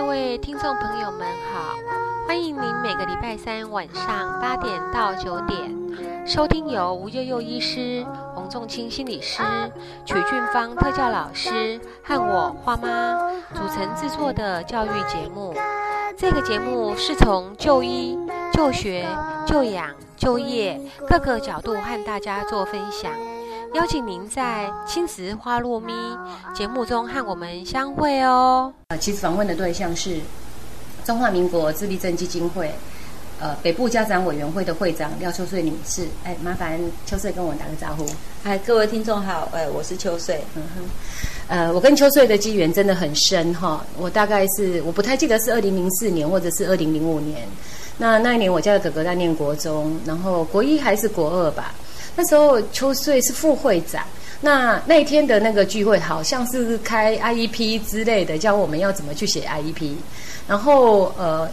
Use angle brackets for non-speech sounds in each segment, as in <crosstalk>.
各位听众朋友们好，欢迎您每个礼拜三晚上八点到九点收听由吴悠悠医师、洪仲清心理师、曲俊芳特教老师和我花妈组成制作的教育节目。这个节目是从就医、就学、就养、就业各个角度和大家做分享。邀请您在青石花落咪节目中和我们相会哦。呃，其实访问的对象是中华民国自闭症基金会呃北部家长委员会的会长廖秋穗女士。哎，麻烦秋穗跟我打个招呼。嗨，各位听众好，呃，我是秋穗。嗯哼，呃，我跟秋穗的机缘真的很深哈。我大概是我不太记得是二零零四年或者是二零零五年。那那一年我家的哥哥在念国中，然后国一还是国二吧。那时候秋穗是副会长，那那一天的那个聚会好像是开 IEP 之类的，教我们要怎么去写 IEP，然后呃。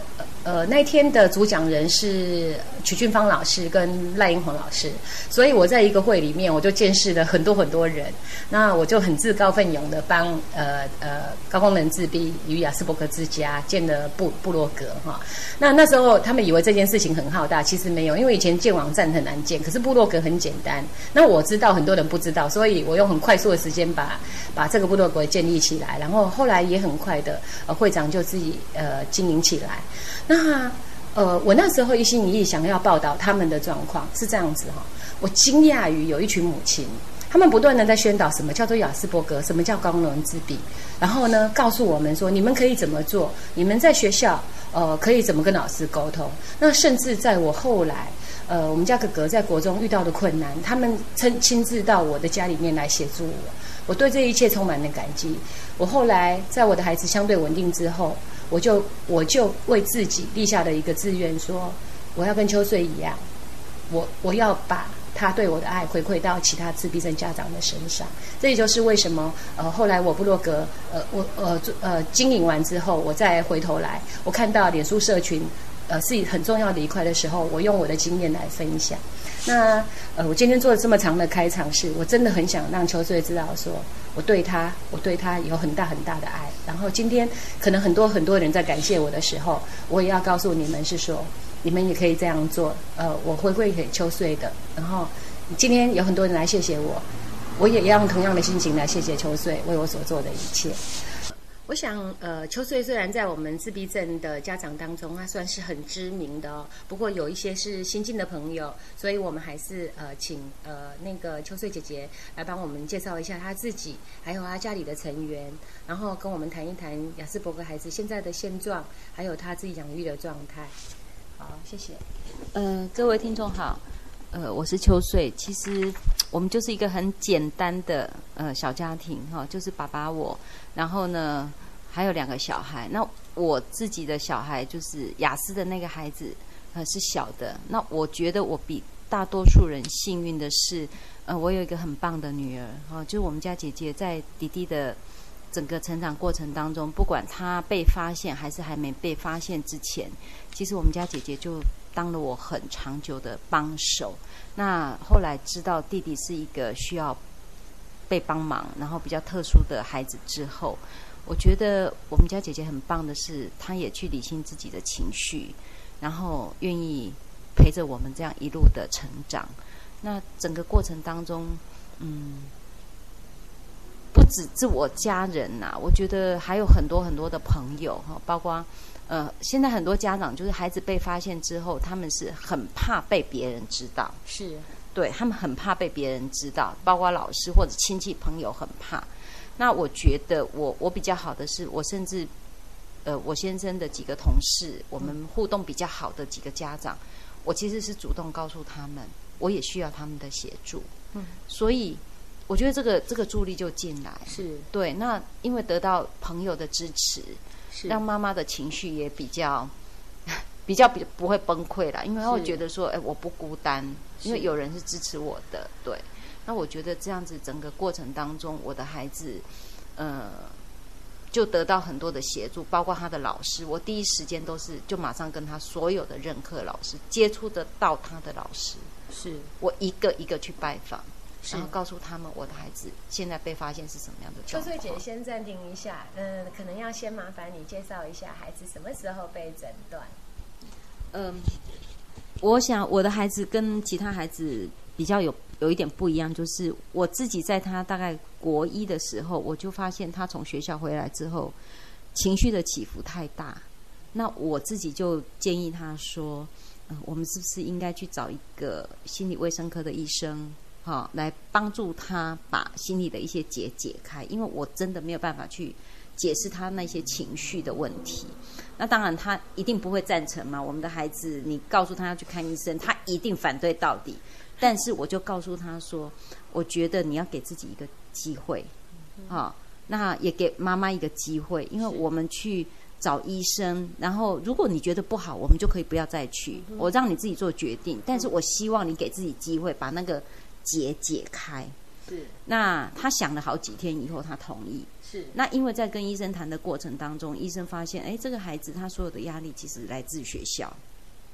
呃，那天的主讲人是曲俊芳老师跟赖英红老师，所以我在一个会里面，我就见识了很多很多人。那我就很自告奋勇的帮呃呃高功能自闭与雅斯伯格之家建了布部落格哈。那那时候他们以为这件事情很浩大，其实没有，因为以前建网站很难建，可是部落格很简单。那我知道很多人不知道，所以我用很快速的时间把把这个部落格建立起来，然后后来也很快的呃会长就自己呃经营起来。那那呃，我那时候一心一意想要报道他们的状况，是这样子哈。我惊讶于有一群母亲，他们不断的在宣导什么叫做雅斯伯格，什么叫高能自闭，然后呢，告诉我们说你们可以怎么做，你们在学校呃可以怎么跟老师沟通。那甚至在我后来呃，我们家哥哥在国中遇到的困难，他们亲亲自到我的家里面来协助我，我对这一切充满了感激。我后来在我的孩子相对稳定之后。我就我就为自己立下的一个志愿，说我要跟秋穗一样，我我要把他对我的爱回馈到其他自闭症家长的身上。这也就是为什么呃后来我布洛格呃我呃做呃经营完之后，我再回头来，我看到脸书社群呃是很重要的一块的时候，我用我的经验来分享。那呃，我今天做了这么长的开场是，我真的很想让秋穗知道，说我对他，我对他有很大很大的爱。然后今天可能很多很多人在感谢我的时候，我也要告诉你们是说，你们也可以这样做。呃，我回馈给秋穗的。然后今天有很多人来谢谢我，我也要用同样的心情来谢谢秋穗为我所做的一切。我想，呃，秋穗虽然在我们自闭症的家长当中，他算是很知名的哦。不过有一些是新进的朋友，所以我们还是呃，请呃那个秋穗姐姐来帮我们介绍一下她自己，还有她家里的成员，然后跟我们谈一谈雅斯伯格孩子现在的现状，还有他自己养育的状态。好，谢谢。呃，各位听众好，呃，我是秋穗。其实我们就是一个很简单的呃小家庭哈，就是爸爸我。然后呢，还有两个小孩。那我自己的小孩就是雅思的那个孩子，呃，是小的。那我觉得我比大多数人幸运的是，呃，我有一个很棒的女儿，哈，就是我们家姐姐在弟弟的整个成长过程当中，不管他被发现还是还没被发现之前，其实我们家姐姐就当了我很长久的帮手。那后来知道弟弟是一个需要。被帮忙，然后比较特殊的孩子之后，我觉得我们家姐姐很棒的是，她也去理清自己的情绪，然后愿意陪着我们这样一路的成长。那整个过程当中，嗯，不止是我家人呐，我觉得还有很多很多的朋友哈，包括呃，现在很多家长就是孩子被发现之后，他们是很怕被别人知道，是。对他们很怕被别人知道，包括老师或者亲戚朋友很怕。那我觉得我我比较好的是，我甚至呃我先生的几个同事，我们互动比较好的几个家长，我其实是主动告诉他们，我也需要他们的协助。嗯，所以我觉得这个这个助力就进来，是对。那因为得到朋友的支持，是让妈妈的情绪也比较。<laughs> 比较比不会崩溃啦，因为他会觉得说，哎，我不孤单，因为有人是支持我的，对。那我觉得这样子整个过程当中，我的孩子，呃，就得到很多的协助，包括他的老师，我第一时间都是就马上跟他所有的任课老师接触得到他的老师，是我一个一个去拜访，然后告诉他们我的孩子现在被发现是什么样的秋穗状况。姐先暂停一下，嗯，可能要先麻烦你介绍一下孩子什么时候被诊断。嗯，我想我的孩子跟其他孩子比较有有一点不一样，就是我自己在他大概国一的时候，我就发现他从学校回来之后，情绪的起伏太大。那我自己就建议他说，嗯、我们是不是应该去找一个心理卫生科的医生，哈、来帮助他把心理的一些结解开？因为我真的没有办法去解释他那些情绪的问题。那当然，他一定不会赞成嘛。我们的孩子，你告诉他要去看医生，他一定反对到底。但是我就告诉他说，我觉得你要给自己一个机会，啊、那也给妈妈一个机会，因为我们去找医生，然后如果你觉得不好，我们就可以不要再去，我让你自己做决定。但是我希望你给自己机会，把那个结解开。是那他想了好几天以后，他同意。是那因为在跟医生谈的过程当中，医生发现，哎，这个孩子他所有的压力其实来自学校。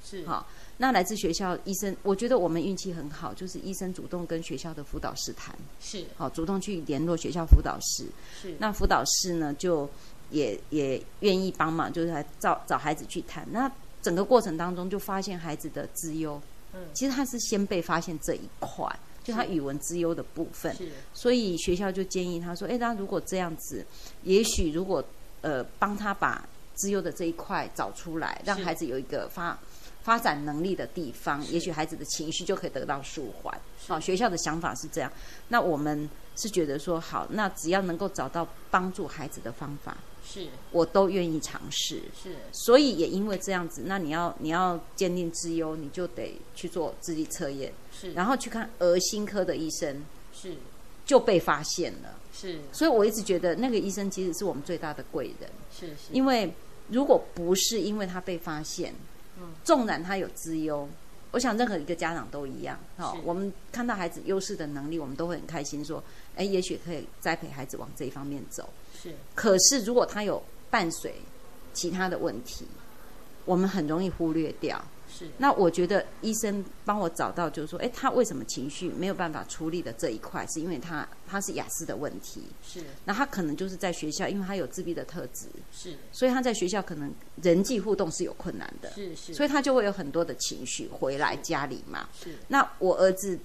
是好，那来自学校医生，我觉得我们运气很好，就是医生主动跟学校的辅导室谈，是好，主动去联络学校辅导室。是那辅导室呢，就也也愿意帮忙，就是来找找孩子去谈。那整个过程当中，就发现孩子的资优，嗯其实他是先被发现这一块，就他语文资优的部分。是所以学校就建议他说：“哎，那如果这样子，也许如果呃帮他把资优的这一块找出来，让孩子有一个发发展能力的地方，也许孩子的情绪就可以得到舒缓。好、学校的想法是这样。那我们是觉得说，好，那只要能够找到帮助孩子的方法，是我都愿意尝试。是所以也因为这样子，那你要你要鉴定资优，你就得去做智力测验，是然后去看儿心科的医生，是就被发现了。是所以我一直觉得那个医生其实是我们最大的贵人，是是因为如果不是因为他被发现，嗯纵然他有资优，我想任何一个家长都一样。哦，我们看到孩子优势的能力，我们都会很开心，说，哎，也许可以栽培孩子往这一方面走。是可是如果他有伴随其他的问题，我们很容易忽略掉。是。那我觉得医生帮我找到，就是说，哎，他为什么情绪没有办法处理的这一块，是因为他他是雅思的问题。是。那他可能就是在学校，因为他有自闭的特质，是。所以他在学校可能人际互动是有困难的，是是，所以他就会有很多的情绪回来家里嘛。是。那我儿子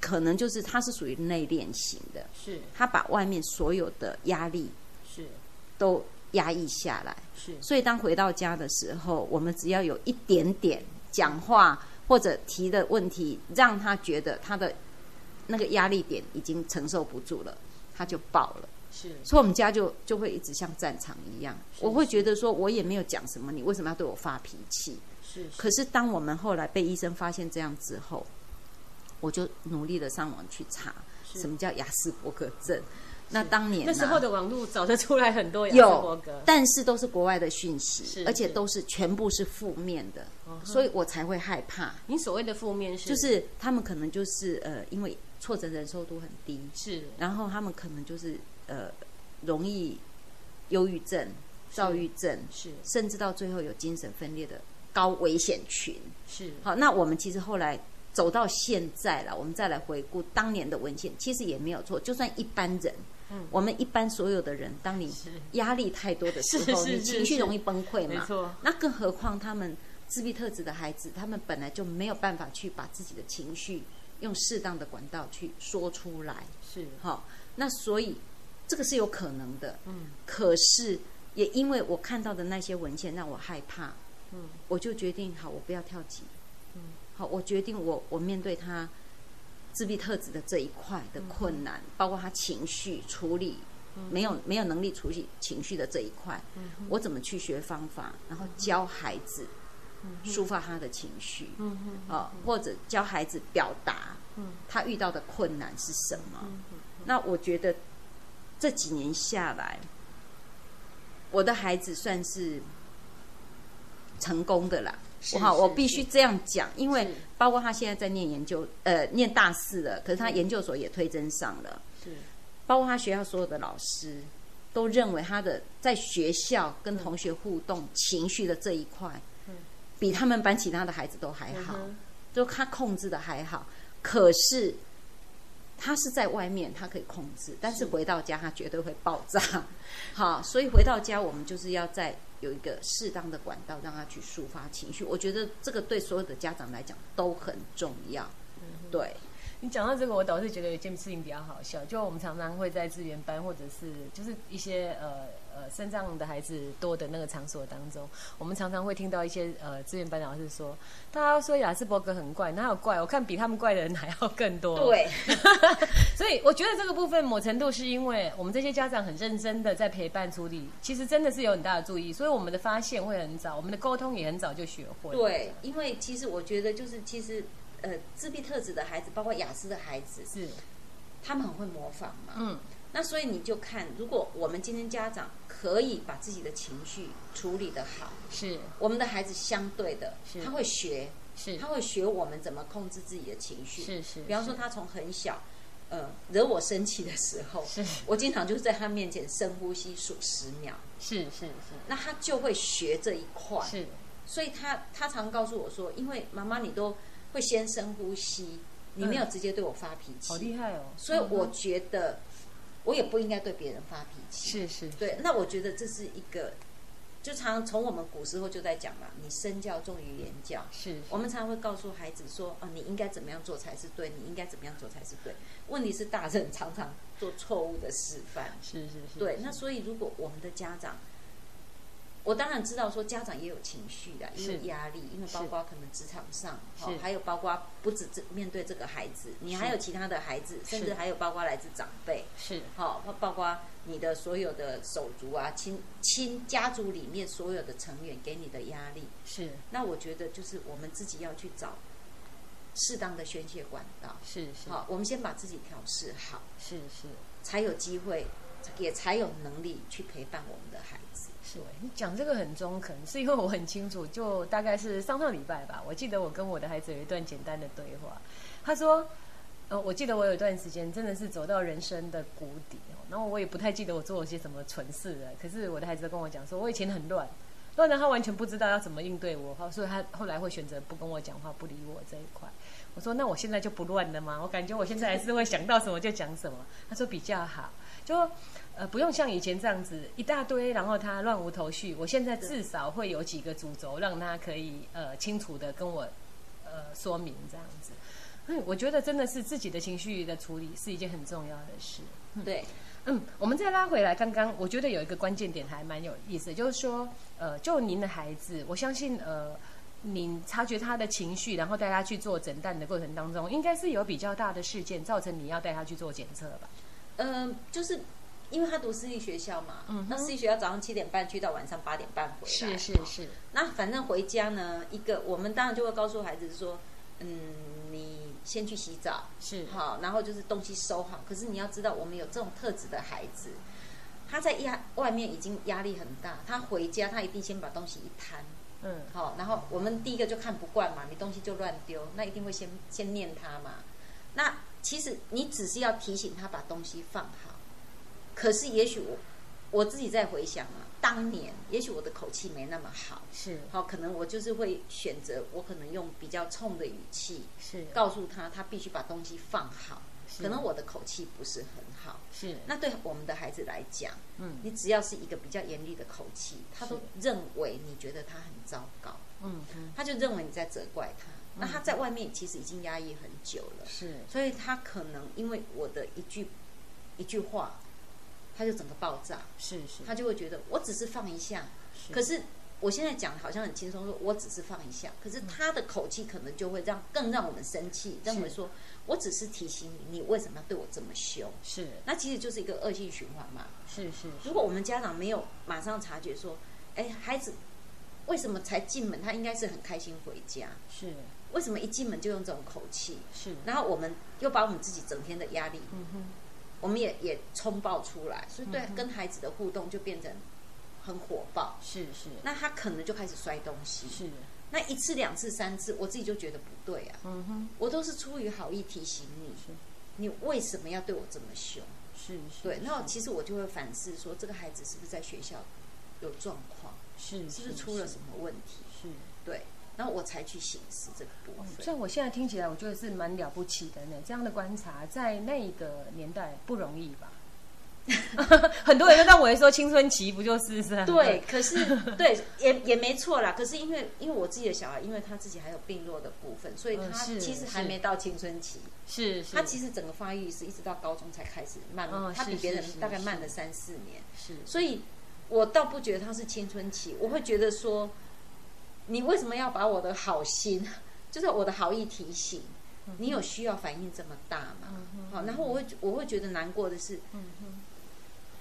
可能就是他是属于内敛型的，是。他把外面所有的压力是。都压抑下来，是所以当回到家的时候，我们只要有一点点讲话或者提的问题，让他觉得他的那个压力点已经承受不住了，他就爆了。是所以我们家就就会一直像战场一样，我会觉得说我也没有讲什么，你为什么要对我发脾气？是可是当我们后来被医生发现这样之后，我就努力的上网去查什么叫雅斯伯格症。那当年、啊、那时候的网络找得出来很多有，，但是都是国外的讯息，而且都是全部是负面的，所以我才会害怕。你所谓的负面是？就是他们可能就是呃，因为挫折忍受度很低，是。然后他们可能就是呃容易忧郁症、躁郁症，是。甚至到最后有精神分裂的高危险群。是。好，那我们其实后来走到现在了，我们再来回顾当年的文献，其实也没有错。就算一般人，嗯我们一般所有的人，当你压力太多的时候，你情绪容易崩溃嘛。没错那更何况他们自闭特质的孩子，他们本来就没有办法去把自己的情绪用适当的管道去说出来。是好，那所以这个是有可能的。嗯可是也因为我看到的那些文献让我害怕，嗯我就决定好，我不要跳级。嗯好，我决定我我面对他自闭特质的这一块的困难，包括他情绪处理。没有没有能力处理情绪的这一块，我怎么去学方法，然后教孩子抒发他的情绪，啊，或者教孩子表达嗯他遇到的困难是什么。那我觉得这几年下来，我的孩子算是成功的啦。是我好，我必须这样讲，因为包括他现在在念研究，呃，念大四了，可是他研究所也推甄上了，是。包括他学校所有的老师都认为他的在学校跟同学互动、情绪的这一块，比他们班其他的孩子都还好。嗯就他控制的还好，可是他是在外面，他可以控制，但是回到家他绝对会爆炸。<laughs> 好，所以回到家我们就是要在有一个适当的管道让他去抒发情绪。我觉得这个对所有的家长来讲都很重要。对。你讲到这个，我倒是觉得有件事情比较好笑，就我们常常会在资源班或者是就是一些呃呃身障的孩子多的那个场所当中，我们常常会听到一些呃资源班老师说，大家说雅斯伯格很怪，哪有怪？我看比他们怪的人还要更多。<laughs> 对，<laughs> 所以我觉得这个部分某程度是因为我们这些家长很认真的在陪伴处理，其实真的是有很大的注意，所以我们的发现会很早，我们的沟通也很早就学会。对，因为其实我觉得就是其实。呃，自闭特质的孩子，包括雅思的孩子，是他们很会模仿嘛。嗯，那所以你就看，如果我们今天家长可以把自己的情绪处理的好，是我们的孩子相对的，他会学，是他会学我们怎么控制自己的情绪。是是，比方说他从很小，呃，惹我生气的时候，是我经常就是在他面前深呼吸数十秒。是是是，那他就会学这一块。是，所以他他常告诉我说，因为妈妈你都。会先深呼吸，你没有直接对我发脾气，好厉害哦！所以我觉得我也不应该对别人发脾气。是是，对。那我觉得这是一个，就常从我们古时候就在讲嘛，你身教重于言教。是。我们常常会告诉孩子说，哦，你应该怎么样做才是对，你应该怎么样做才是对。问题是大人常常做错误的示范。是是是。对，那所以如果我们的家长。我当然知道，说家长也有情绪的，因为压力，因为包括可能职场上，好，还有包括不止这面对这个孩子，你还有其他的孩子，甚至还有包括来自长辈，是，好，包括你的所有的手足啊、亲亲家族里面所有的成员给你的压力，是。那我觉得就是我们自己要去找适当的宣泄管道，是是。好，我们先把自己调试好，是是，才有机会，也才有能力去陪伴我们的孩子。是，你讲这个很中肯，是因为我很清楚，就大概是上上礼拜吧，我记得我跟我的孩子有一段简单的对话。他说，呃，我记得我有一段时间真的是走到人生的谷底哦，然后我也不太记得我做了些什么蠢事了。可是我的孩子跟我讲说，我以前很乱，乱的他完全不知道要怎么应对我，所以他后来会选择不跟我讲话，不理我这一块。我说，那我现在就不乱了吗？我感觉我现在还是会想到什么就讲什么。他说比较好，就。呃，不用像以前这样子一大堆，然后他乱无头绪。我现在至少会有几个主轴，让他可以呃清楚的跟我呃说明这样子。嗯，我觉得真的是自己的情绪的处理是一件很重要的事。对，嗯，我们再拉回来，刚刚我觉得有一个关键点还蛮有意思，就是说，呃，就您的孩子，我相信呃，您察觉他的情绪，然后带他去做诊断的过程当中，应该是有比较大的事件造成你要带他去做检测吧？嗯，就是。因为他读私立学校嘛，嗯那私立学校早上七点半去到晚上八点半回来，是是是。那反正回家呢，一个我们当然就会告诉孩子说，嗯，你先去洗澡，是好，然后就是东西收好。可是你要知道，我们有这种特质的孩子，他在压外面已经压力很大，他回家他一定先把东西一摊，嗯，好，然后我们第一个就看不惯嘛，你东西就乱丢，那一定会先先念他嘛。那其实你只是要提醒他把东西放好。可是，也许我我自己在回想啊，当年也许我的口气没那么好，是。好，可能我就是会选择我可能用比较冲的语气，是。告诉他他必须把东西放好，可能我的口气不是很好，是。那对我们的孩子来讲，嗯，你只要是一个比较严厉的口气，他都认为你觉得他很糟糕，嗯，他就认为你在责怪他，那他在外面其实已经压抑很久了，是，所以他可能因为我的一句一句话。他就整个爆炸，是是，他就会觉得我只是放一下，可是我现在讲好像很轻松，说我只是放一下，可是他的口气可能就会让更让我们生气，认为说我只是提醒你，你为什么要对我这么凶？是，那其实就是一个恶性循环嘛。是是，如果我们家长没有马上察觉说，哎，孩子为什么才进门，他应该是很开心回家，是，为什么一进门就用这种口气？是，然后我们又把我们自己整天的压力，嗯哼。我们也也冲爆出来，所以对跟孩子的互动就变成很火爆。是是，那他可能就开始摔东西。是，那一次两次三次，我自己就觉得不对啊。嗯哼，我都是出于好意提醒你，你为什么要对我这么凶？是是，对。那其实我就会反思说，这个孩子是不是在学校有状况？是，是不是出了什么问题？是，对。然后我才去行使这个部分。像我现在听起来，我觉得是蛮了不起的呢。这样的观察，在那个年代不容易吧？<laughs> 很多人都让我说青春期不就是是？对，可是对也也没错啦。可是因为因为我自己的小孩，因为他自己还有病弱的部分，所以他其实还没到青春期。是，他其实整个发育是一直到高中才开始慢慢，他比别人大概慢了三四年。是，所以我倒不觉得他是青春期，我会觉得说，你为什么要把我的好心，<laughs> 就是我的好意提醒？你有需要反应这么大吗？好，然后我会我会觉得难过的是。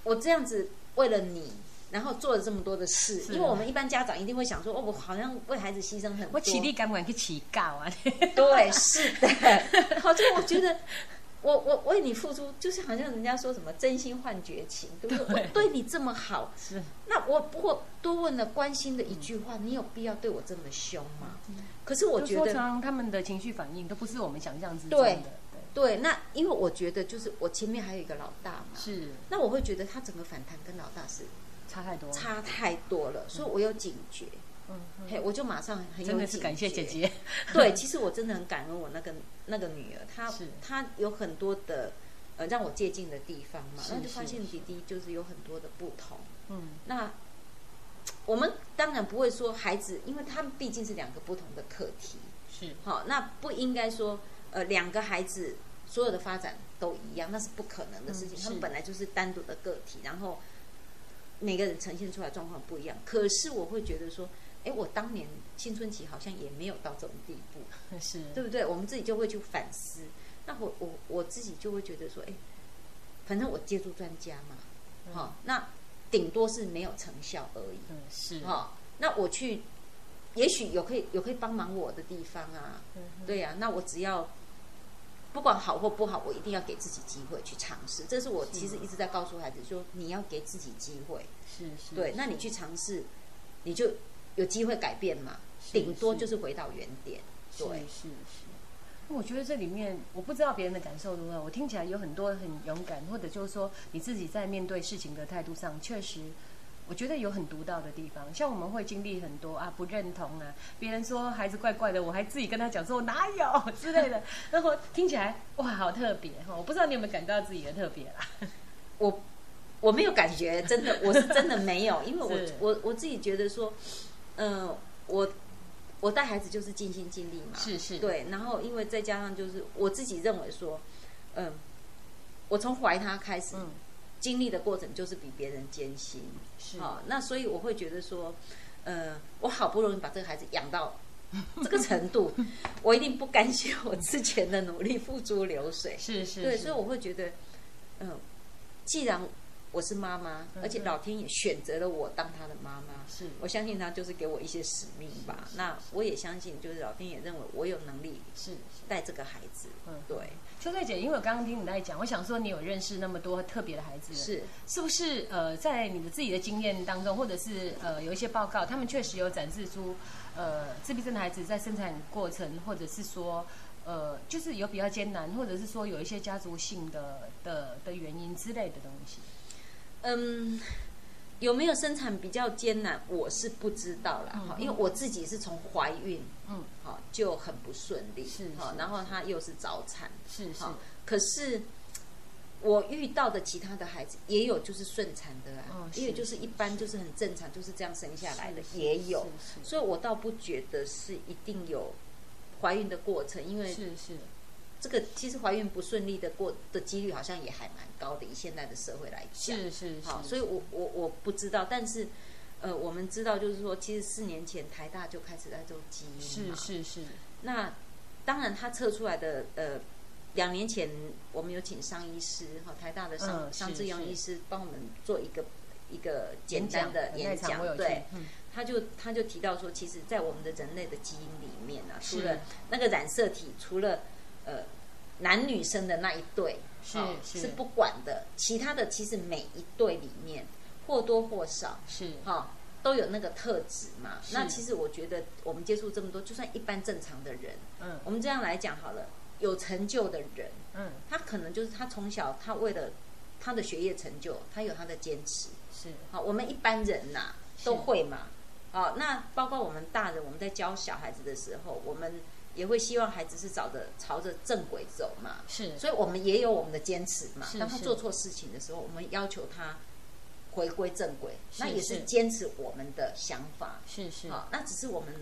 我这样子为了你，然后做了这么多的事，因为我们一般家长一定会想说，哦，我好像为孩子牺牲很多。我起立敢不敢去起告啊？对，是的。<laughs> 好，就我觉得，我我为你付出，就是好像人家说什么真心换绝情，对不对？我对你这么好，<laughs> 是。那我不过多问了关心的一句话，你有必要对我这么凶吗？可是我觉得，他们的情绪反应都不是我们想象之中的。对，那因为我觉得就是我前面还有一个老大嘛，是，那我会觉得他整个反弹跟老大是差太多，差太多了，所以我有警觉，嗯，嘿，我就马上很有感谢姐姐，<laughs> 对，其实我真的很感恩我那个那个女儿，她她有很多的呃让我借鉴的地方嘛，然后就发现弟弟就是有很多的不同，嗯，那我们当然不会说孩子，因为他们毕竟是两个不同的课题，是，好，那不应该说。呃，两个孩子所有的发展都一样，那是不可能的事情。他们本来就是单独的个体，然后每个人呈现出来状况不一样。可是我会觉得说，哎，我当年青春期好像也没有到这种地步，<laughs> 是对不对？我们自己就会去反思。那我我我自己就会觉得说，哎，反正我接触专家嘛，好，那顶多是没有成效而已。嗯，是哈。那我去，也许有可以有可以帮忙我的地方啊。对呀，那我只要。不管好或不好，我一定要给自己机会去尝试。这是我其实一直在告诉孩子说：你要给自己机会。是是。对，那你去尝试，你就有机会改变嘛。顶多就是回到原点。对，是是。我觉得这里面，我不知道别人的感受如何。我听起来有很多很勇敢，或者就是说你自己在面对事情的态度上，确实。我觉得有很独到的地方，像我们会经历很多啊，不认同啊，别人说孩子怪怪的，我还自己跟他讲说我哪有 <laughs> 之类的，然后听起来哇，好特别哈！我不知道你有没有感到自己的特别啦？我我没有感觉，真的，我是真的没有，因为我我我自己觉得说，嗯，我我带孩子就是尽心尽力嘛，是是，对，然后因为再加上就是我自己认为说，嗯，我从怀他开始。经历的过程就是比别人艰辛，是啊，那所以我会觉得说，呃，我好不容易把这个孩子养到这个程度，<laughs> 我一定不甘心我之前的努力付诸流水，是是，对，所以我会觉得，嗯，既然我是妈妈，而且老天也选择了我当他的妈妈，是我相信他就是给我一些使命吧。那我也相信，就是老天也认为我有能力是带这个孩子，嗯，对。秋翠姐，因为我刚刚听你在讲，我想说你有认识那么多特别的孩子，是是不是？呃，在你的自己的经验当中，或者是呃有一些报告，他们确实有展示出，呃，自闭症的孩子在生产过程，或者是说，呃，就是有比较艰难，或者是说有一些家族性的的的原因之类的东西。嗯。有没有生产比较艰难？我是不知道啦，哈，因为我自己是从怀孕，嗯，好就很不顺利，是，好，然后她又是早产，是是，可是我遇到的其他的孩子也有就是顺产的啊，也有就是一般就是很正常就是这样生下来的也有，所以我倒不觉得是一定有怀孕的过程，因为是是。这个其实怀孕不顺利的过的几率好像也还蛮高的，以现在的社会来讲，是是好，所以我我我不知道，但是呃，我们知道就是说，其实四年前台大就开始在做基因是是是。那当然，他测出来的呃，两年前我们有请商医师哈，台大的商商志勇医师帮我们做一个一个简单的演讲，对，他就他就提到说，其实，在我们的人类的基因里面呢，除了那个染色体，除了呃，男女生的那一对是是。不管的，其他的其实每一对里面或多或少是。哈都有那个特质嘛。那其实我觉得我们接触这么多，就算一般正常的人，嗯，我们这样来讲好了，有成就的人，嗯，他可能就是他从小他为了他的学业成就，他有他的坚持，是。好，我们一般人呐都会嘛。好，那包括我们大人，我们在教小孩子的时候，我们也会希望孩子是找着朝着正轨走嘛。是所以我们也有我们的坚持嘛。当他做错事情的时候，我们要求他回归正轨，那也是是坚持我们的想法。是是好，那只是我们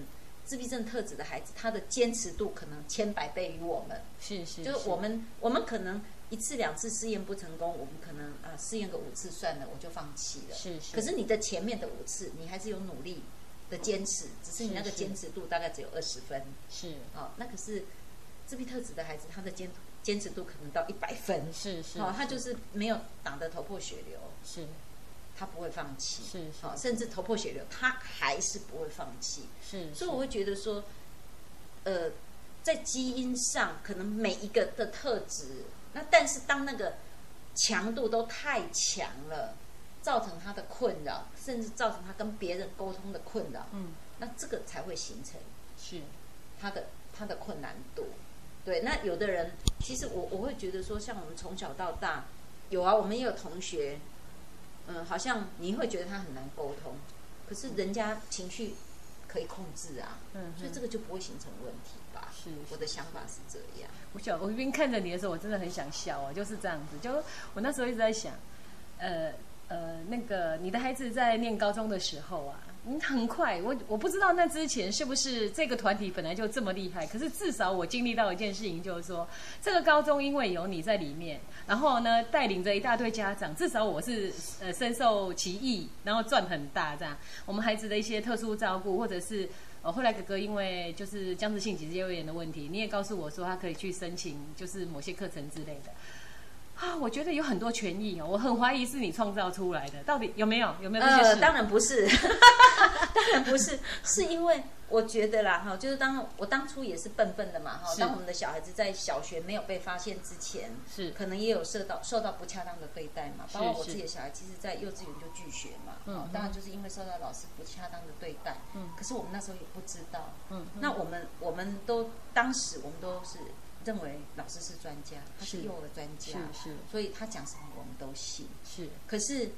自闭症特质的孩子，他的坚持度可能千百倍于我们。是是，就是我们我们可能一次两次试验不成功，我们可能啊试验个五次算了，我就放弃了。是是可是你的前面的五次，你还是有努力的坚持，只是你那个坚持度大概只有二十分。是哦，那可是自闭特质的孩子，他的坚坚持度可能到一百分。是是，哦，他就是没有打得头破血流，是他不会放弃。是是哦，甚至头破血流，他还是不会放弃。是，所以我会觉得说，呃，在基因上可能每一个的特质，那但是当那个强度都太强了，造成他的困扰，甚至造成他跟别人沟通的困扰，嗯那这个才会形成是他的他的困难度。对，那有的人其实我我会觉得说，像我们从小到大有啊，我们也有同学，嗯，好像你会觉得他很难沟通，可是人家情绪可以控制啊，嗯所以这个就不会形成问题吧？是我的想法是这样。我想我一边看着你的时候，我真的很想笑啊，就是这样子。就我那时候一直在想，呃呃，那个你的孩子在念高中的时候啊，你，很快，我我不知道那之前是不是这个团体本来就这么厉害，可是至少我经历到一件事情，就是说这个高中因为有你在里面，然后呢带领着一大堆家长，至少我是呃深受其益，然后赚很大这样。我们孩子的一些特殊照顾，或者是呃后来哥哥因为就是僵直性脊椎炎的问题，你也告诉我说他可以去申请就是某些课程之类的。啊，我觉得有很多权益哦，我很怀疑是你创造出来的，到底有没有？有没有这些呃，当然不是，<laughs> 当然不是，是因为我觉得啦，哈，就是当我当初也是笨笨的嘛，哈，是。当我们的小孩子在小学没有被发现之前，是。可能也有受到受到不恰当的对待嘛，包括我自己的小孩，其实在幼稚园就拒学嘛，嗯哦当然就是因为受到老师不恰当的对待，嗯。可是我们那时候也不知道，嗯，那我们我们都当时我们都是认为老师是专家，他是是幼儿专家，是是所以他讲什么我们都信，是。可是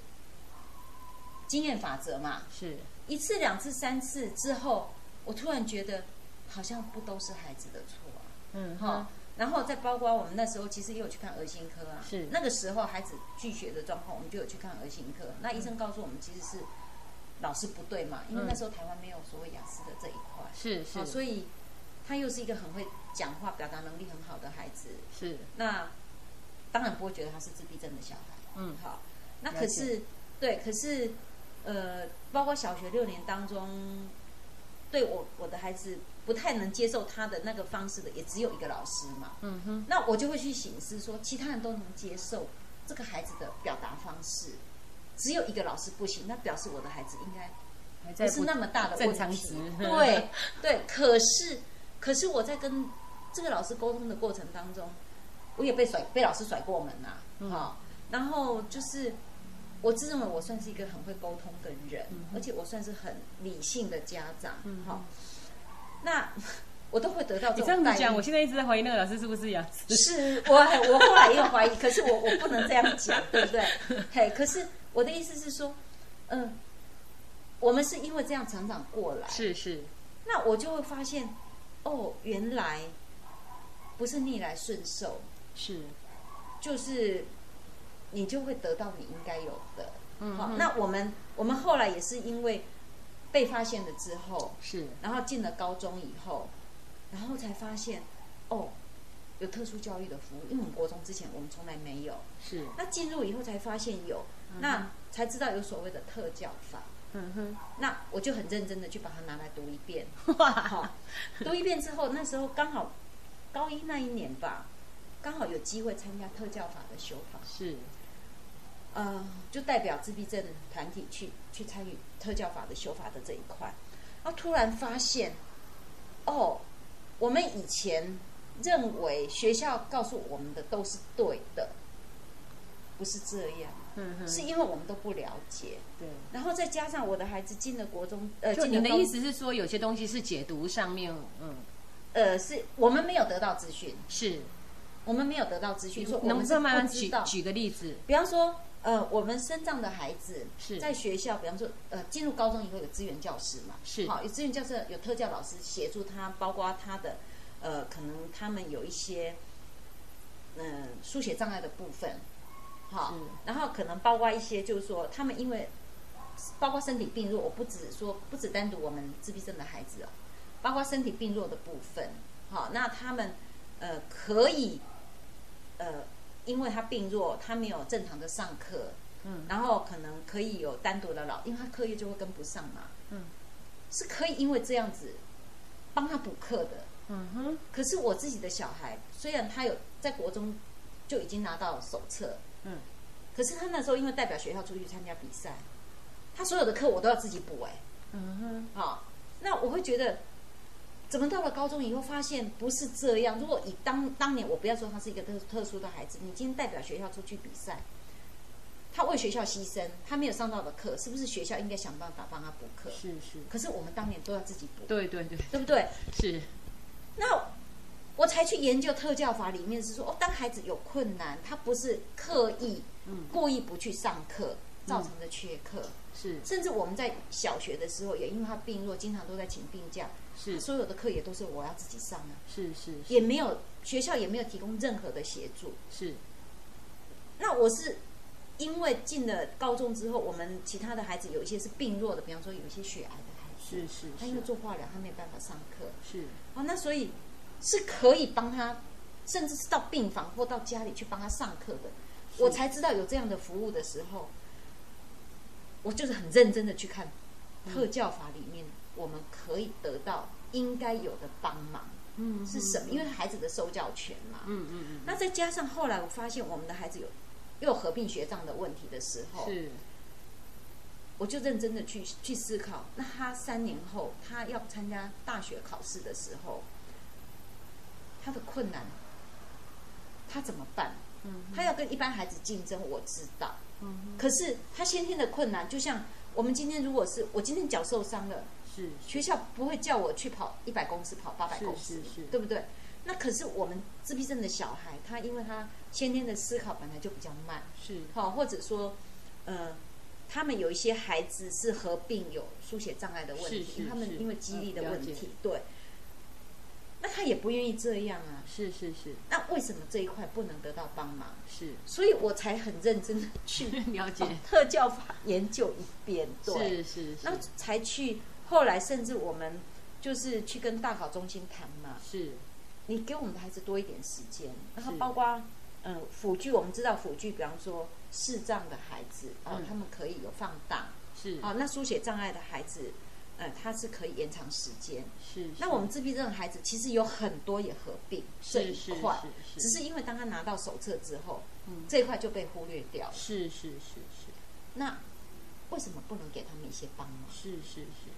经验法则嘛，是。一次、两次、三次之后，我突然觉得好像不都是孩子的错啊，嗯哈、然后再包括我们那时候其实也有去看儿心科啊，是。那个时候孩子拒学的状况，我们就有去看儿心科。那医生告诉我们，其实是老师不对嘛，因为嗯。那时候台湾没有所谓雅思的这一块，是好，是所以他又是一个很会讲话、表达能力很好的孩子，是那当然不会觉得他是自闭症的小孩。嗯好，那可是对，可是呃，包括小学六年当中，对我我的孩子不太能接受他的那个方式的，也只有一个老师嘛。嗯哼那我就会去醒思说，其他人都能接受这个孩子的表达方式，只有一个老师不行，那表示我的孩子应该不是那么大的问题。对对，可是可是我在跟这个老师沟通的过程当中，我也被甩被老师甩过门呐、嗯。哦、然后就是我自认为我算是一个很会沟通的人，而且我算是很理性的家长，嗯好、那 <laughs> 我都会得到你这种待遇。这样讲，我现在一直在怀疑那个老师是不是雅思。是我我后来也有怀疑，可是我我不能这样讲，对不对？<laughs> 嘿，可是我的意思是说，嗯、我们是因为这样成长过来，是是。那我就会发现，哦，原来不是逆来顺受，是，就是你就会得到你应该有的。好，嗯。好那我们我们后来也是因为被发现了之后，是。然后进了高中以后，然后才发现，哦，有特殊教育的服务，因为我们国中之前我们从来没有，是，那进入以后才发现有，那才知道有所谓的特教法。嗯哼，那我就很认真的去把它拿来读一遍，<laughs> 哇，哈，读一遍之后，那时候刚好高一那一年吧，刚好有机会参加特教法的修法，是。呃，就代表自闭症团体去去参与特教法的修法的这一块，然后突然发现，哦，我们以前认为学校告诉我们的都是对的，不是这样，嗯哼，是因为我们都不了解，对。然后再加上我的孩子进了国中，呃，你的意思是说，有些东西是解读上面，嗯，呃，是我们没有得到资讯，是，我们没有得到资讯，说我能不们慢慢。举举个例子？比方说，呃，我们身障的孩子是。在学校，比方说，呃，进入高中以后有资源教师嘛，是。好，有资源教师，有特教老师协助他，包括他的，呃，可能他们有一些，嗯、书写障碍的部分，好是，然后可能包括一些，就是说他们因为包括身体病弱，我不只说不只单独我们自闭症的孩子哦，包括身体病弱的部分，好，那他们呃可以呃，因为他病弱，他没有正常的上课，嗯。然后可能可以有单独的老，因为他课业就会跟不上嘛，嗯，是可以因为这样子帮他补课的。嗯哼，可是我自己的小孩，虽然他有在国中就已经拿到手册，嗯，可是他那时候因为代表学校出去参加比赛，他所有的课我都要自己补哎、嗯哼，啊、那我会觉得，怎么到了高中以后发现不是这样？如果以当当年我不要说他是一个特特殊的孩子，你今天代表学校出去比赛，他为学校牺牲，他没有上到的课，是不是学校应该想办法帮他补课？是是，可是我们当年都要自己补，对对对，对不对？是那我才去研究特教法里面是说，哦，当孩子有困难，他不是刻意、嗯。故意不去上课造成的缺课，是。甚至我们在小学的时候，也因为他病弱，经常都在请病假，是。所有的课也都是我要自己上啊，是是也没有学校也没有提供任何的协助。是。那我是因为进了高中之后，我们其他的孩子有一些是病弱的，比方说有一些血癌的孩子，是是。他因为做化疗，他没有办法上课。是。哦，那所以是可以帮他，甚至是到病房或到家里去帮他上课的。我才知道有这样的服务的时候，我就是很认真的去看特教法里面，我们可以得到应该有的帮忙嗯是什么？因为孩子的受教权嘛。嗯嗯嗯那再加上后来我发现我们的孩子有又有合并学障的问题的时候，是我就认真的去去思考，那他三年后他要参加大学考试的时候，他的困难，他怎么办？嗯他要跟一般孩子竞争，我知道，嗯可是他先天的困难，就像我们今天如果是我今天脚受伤了，是学校不会叫我去跑一百公尺，跑八百公尺是是，对不对？那可是我们自闭症的小孩，他因为他先天的思考本来就比较慢，是。好，或者说，呃，他们有一些孩子是合并有书写障碍的问题，他们因为肌力的问题，对，那他也不愿意这样啊。是是是。那为什么这一块不能得到帮忙？是。所以我才很认真的去 <laughs> 了解。把特教法研究一遍，对，是是那才去后来甚至我们就是去跟大考中心谈嘛，是。你给我们的孩子多一点时间，然后包括嗯辅具，我们知道辅具，比方说视障的孩子啊、嗯。他们可以有放大，是。啊，那书写障碍的孩子，呃，它是可以延长时间。是那我们自闭症的孩子其实有很多也合并这一是是块，是只是因为当他拿到手册之后，嗯这一块就被忽略掉了。是是是是那为什么不能给他们一些帮忙？是是是。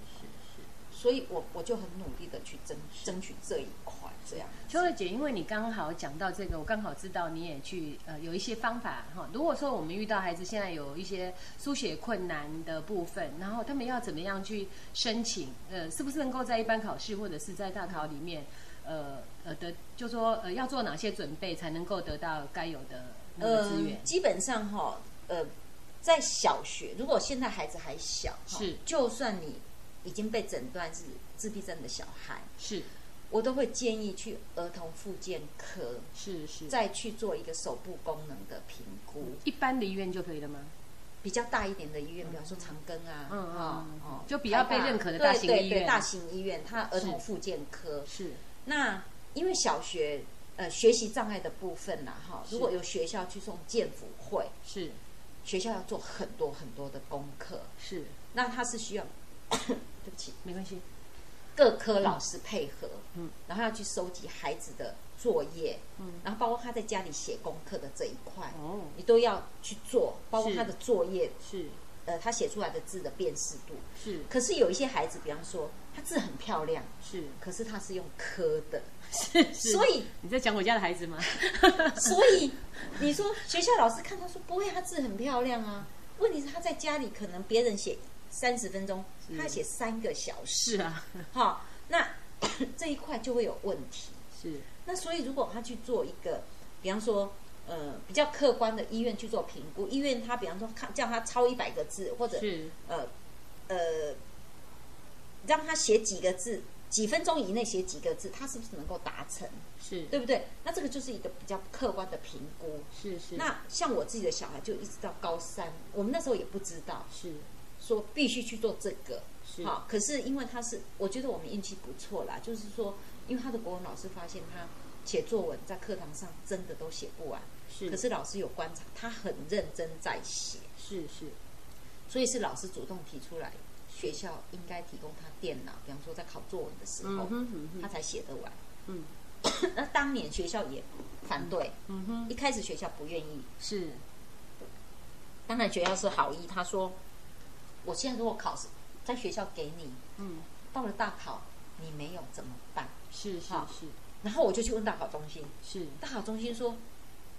所以我我就很努力的去争争取这一块，这样。秋儿姐，因为你刚好讲到这个，我刚好知道你也去呃有一些方法哈。如果说我们遇到孩子现在有一些书写困难的部分，然后他们要怎么样去申请？呃，是不是能够在一般考试或者是在大考里面，呃呃的，就说呃要做哪些准备才能够得到该有的那个资源？基本上哈，呃，在小学，如果现在孩子还小，哈是就算你已经被诊断是自闭症的小孩，是。我都会建议去儿童复健科，是是，再去做一个手部功能的评估。一般的医院就可以了吗？比较大一点的医院，比方说长庚啊，嗯嗯哦就比较被认可的大型医院。大型医院，它儿童是复健科。是。那因为小学呃学习障碍的部分呐，哈，如果有学校去送健辅会，是。学校要做很多很多的功课，是，那他是需要，对不起，没关系。各科老师配合，嗯，然后要去收集孩子的作业，嗯，然后包括他在家里写功课的这一块，哦，你都要去做，包括他的作业，是呃，他写出来的字的辨识度。是可是有一些孩子，比方说他字很漂亮，是可是他是用刻的，是是，所以你在讲我家的孩子吗？<laughs> 所以你说学校老师看他说不会，他字很漂亮啊。问题是他在家里可能别人写三十分钟，他写三个小时，是啊，哈，那 <coughs> 这一块就会有问题。是那所以如果他去做一个，比方说呃比较客观的医院去做评估。医院他比方说看叫他抄一百个字，或者是呃呃让他写几个字，几分钟以内写几个字，他是不是能够达成？是对不对？那这个就是一个比较客观的评估。是是那像我自己的小孩，就一直到高三，我们那时候也不知道是说必须去做这个。是。好，可是因为他是，我觉得我们运气不错啦，就是说，因为他的国文老师发现他写作文在课堂上真的都写不完，是。可是老师有观察，他很认真在写，是是。所以是老师主动提出来，学校应该提供他电脑，比方说在考作文的时候，他才写得完。嗯。<coughs> 那当年学校也反对，嗯哼。一开始学校不愿意，是。当然学校是好意，他说，我现在如果考试在学校给你，嗯到了大考你没有怎么办？是是是然后我就去问大考中心，是大考中心说，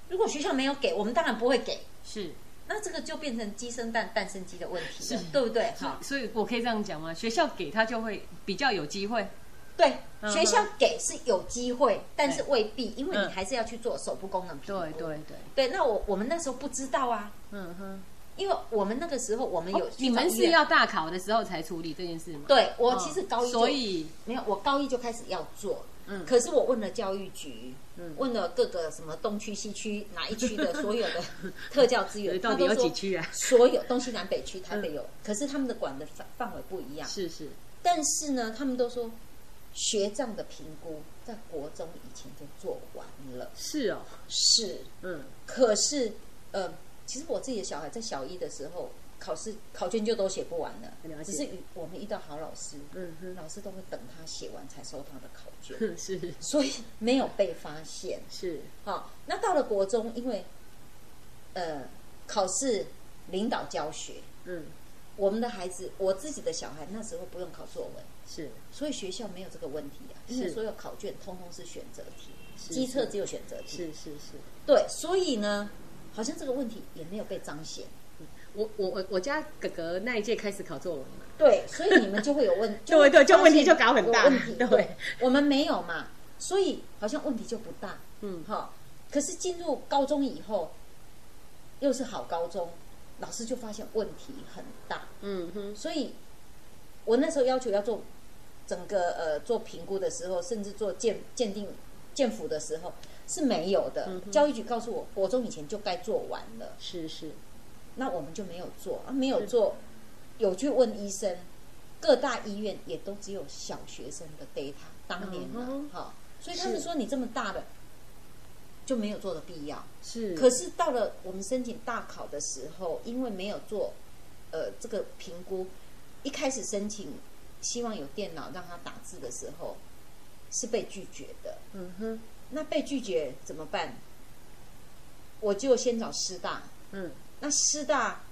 如果学校没有给，我们当然不会给。是。那这个就变成鸡生蛋，蛋生鸡的问题对不对？好，所以我可以这样讲吗？学校给他就会比较有机会。对，嗯学校给是有机会，但是未必，因为嗯你还是要去做手部功能评估。对对对，对，那我我们那时候不知道啊，嗯哼。因为我们那个时候我们有你们是要大考的时候才处理这件事吗？对我哦其实高一就所以没有，我高一就开始要做，嗯可是我问了教育局，嗯问了各个什么东区、西区哪一区的所有的 <laughs> 特教资源，到底有几区啊？所有东西南北区，台北有，可是他们的管的范范围不一样。是是但是呢，他们都说学障的评估在国中以前就做完了，是哦，是。嗯可是，呃，其实我自己的小孩在小一的时候，考试考卷就都写不完了，了只是我们遇到好老师，嗯哼。老师都会等他写完才收他的考卷，<laughs> 是。所以没有被发现。是。好，那到了国中，因为呃考试领导教学，嗯。我们的孩子，我自己的小孩那时候不用考作文，是。所以学校没有这个问题啊，因为是所有考卷通通是选择题，是机测只有选择题。是是是。对，所以呢，好像这个问题也没有被彰显。我我我我家哥哥那一届开始考作文嘛，对，所以你们就会有问，<laughs> 会对对就问题就搞很大有问题。对我们没有嘛，所以好像问题就不大。嗯哈，可是进入高中以后，又是好高中，老师就发现问题很大，嗯哼所以我那时候要求要做整个呃做评估的时候，甚至做鉴鉴定鉴辅的时候是没有的。嗯教育局告诉我，国中以前就该做完了。是是那我们就没有做啊，没有做，有去问医生，各大医院也都只有小学生的 data，当年嘛，嗯哼好、所以他们说你这么大的就没有做的必要。是，可是到了我们申请大考的时候，因为没有做呃这个评估，一开始申请希望有电脑让他打字的时候，是被拒绝的。嗯哼那被拒绝怎么办？我就先找师大，嗯。那师大，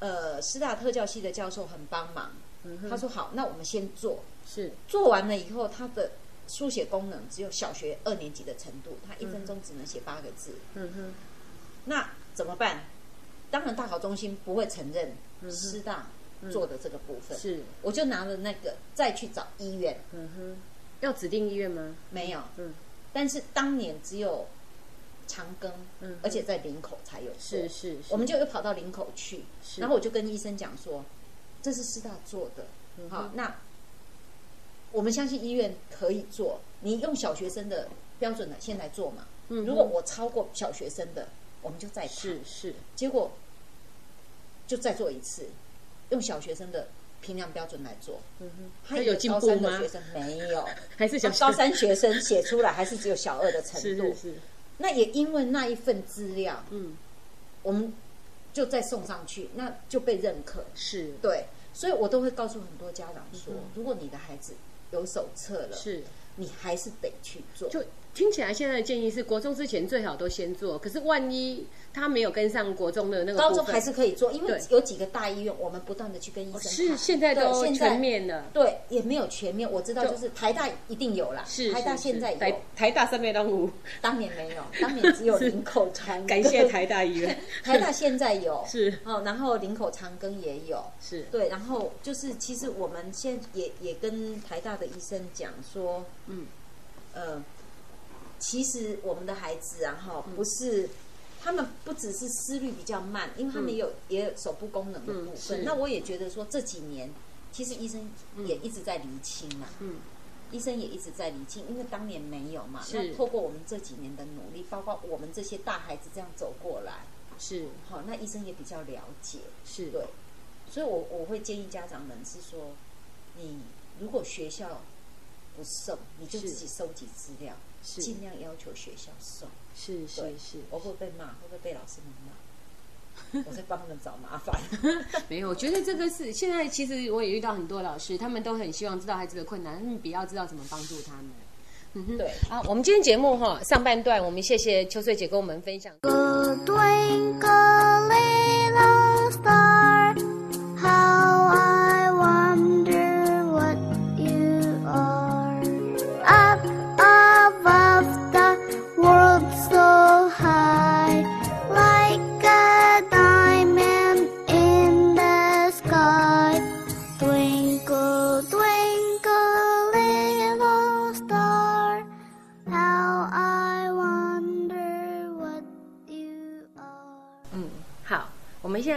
呃，师大特教系的教授很帮忙，嗯。哼，他说好，那我们先做，是。做完了以后，他的书写功能只有小学二年级的程度，他一分钟只能写八个字，嗯哼。那怎么办？当然，大考中心不会承认师大做的这个部分，是。我就拿了那个再去找医院，嗯哼，要指定医院吗？没有，嗯但是当年只有长庚，嗯。而且在林口才有做是是，是。我们就又跑到林口去，是。然后我就跟医生讲说，这是师大做的，嗯好，那我们相信医院可以做，你用小学生的标准来先来做嘛。嗯如果我超过小学生的，我们就再谈。是是。结果就再做一次，用小学生的评量标准来做。嗯哼，他他有进高步吗三的学？生没有，<laughs> 还是小高三学生写出来还是只有小二的程度。是是是，那也因为那一份资料，嗯我们就再送上去，那就被认可。是对，所以我都会告诉很多家长说，嗯如果你的孩子有手册了，是，你还是得去做。就听起来现在的建议是国中之前最好都先做，可是万一他没有跟上国中的那个高中还是可以做，因为有几个大医院，我们不断的去跟医生谈。是现在对都全面了。对，也没有全面。我知道，就就是台大一定有啦，是台大是现在有是台，台大三面东吴，当年没有，当年只有是林口长庚。<laughs> 感谢台大医院。<laughs> 台大现在有 <laughs> 是哦，然后林口长庚也有，是对，然后就是其实我们现在也也跟台大的医生讲说，嗯呃，其实我们的孩子啊哈，嗯。不是他们不只是思虑比较慢，因为他们有、也有手部功能的部分。那我也觉得说这几年，其实医生也一直在厘清嘛。嗯，医生也一直在厘清，因为当年没有嘛。是。那透过我们这几年的努力，包括我们这些大孩子这样走过来，是。好，那医生也比较了解。是，对，所以我我会建议家长们是说，你如果学校不送，你就自己收集资料，是尽量要求学校送。是是是，我会被骂？会不会被老师们骂？<laughs> 我在帮他们找麻烦。<laughs> 没有，我觉得这个是现在其实我也遇到很多老师，他们都很希望知道孩子的困难，他们比较知道怎么帮助他们。嗯哼，对，好，我们今天节目哈上半段，我们谢谢秋穗姐跟我们分享。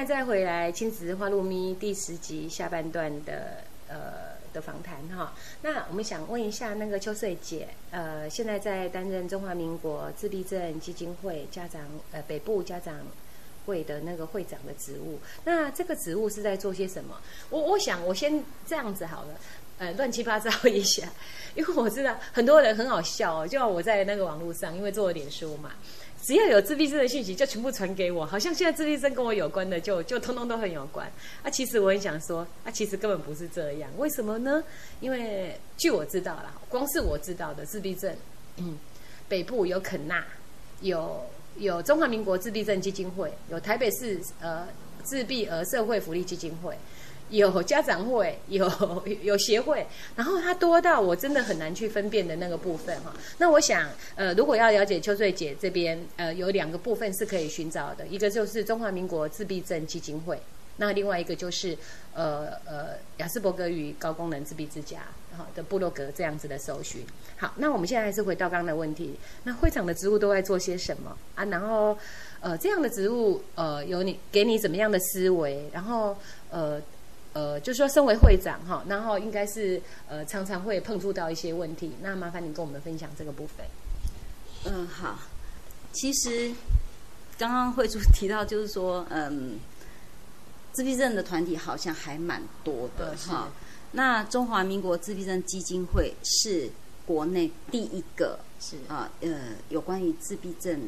再回来《亲子花露咪》第十集下半段的呃的访谈哈。那我们想问一下那个秋穗姐，呃，现在在担任中华民国自闭症基金会家长呃北部家长会的那个会长的职务，那这个职务是在做些什么？我我想我先这样子好了。呃，乱七八糟一下，因为我知道很多人很好笑哦。就像我在那个网络上，因为做了脸书嘛，只要有自闭症的讯息，就全部传给我，好像现在自闭症跟我有关的就，就通通都很有关。啊，其实我很想说，啊，其实根本不是这样。为什么呢？因为据我知道啦，光是我知道的自闭症，嗯，北部有肯纳，有有中华民国自闭症基金会，有台北市呃自闭儿社会福利基金会。有家长会，有 <laughs> 有协会，然后它多到我真的很难去分辨的那个部分哈。那我想，呃，如果要了解秋穗姐这边，呃，有两个部分是可以寻找的，一个就是中华民国自闭症基金会，那另外一个就是呃呃雅斯伯格与高功能自闭之家好的部落格这样子的搜寻。好，那我们现在还是回到刚刚的问题，那会场的植物都在做些什么啊？然后呃这样的植物呃有你给你怎么样的思维？然后呃。呃，就是说，身为会长哈，然后应该是呃，常常会碰触到一些问题。那麻烦你跟我们分享这个部分。嗯，好。其实刚刚会主提到，就是说，嗯，自闭症的团体好像还蛮多的哈。那中华民国自闭症基金会是国内第一个是啊呃有关于自闭症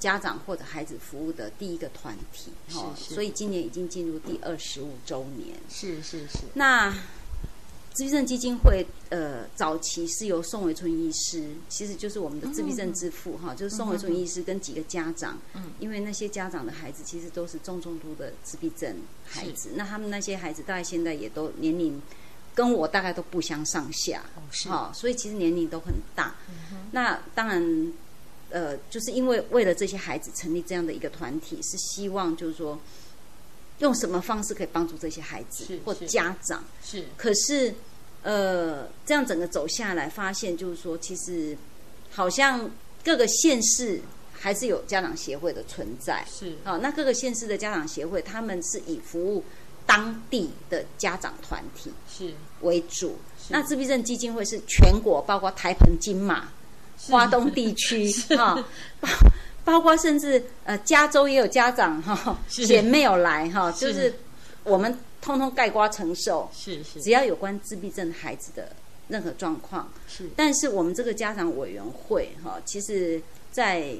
家长或者孩子服务的第一个团体哈，所以今年已经进入第二十五周年。是是是，那自闭症基金会，呃，早期是由宋维春医师，其实就是我们的自闭症之父哈，就是宋维春医师跟几个家长，嗯，因为那些家长的孩子其实都是重重度的自闭症孩子，那他们那些孩子大概现在也都年龄跟我大概都不相上下，哦所以其实年龄都很大。那当然，呃，就是因为为了这些孩子成立这样的一个团体，是希望就是说，用什么方式可以帮助这些孩子或家长。是可是，呃，这样整个走下来，发现就是说，其实好像各个县市还是有家长协会的存在。是好、那各个县市的家长协会，他们是以服务当地的家长团体是为主。那自闭症基金会是全国，包括台澎金马、华东地区哈，包包括甚至呃加州也有家长哈，是。姐妹有来哈，是。就是我们通通盖瓜承受。是是。只要有关自闭症孩子的任何状况，是。但是我们这个家长委员会哈，其实在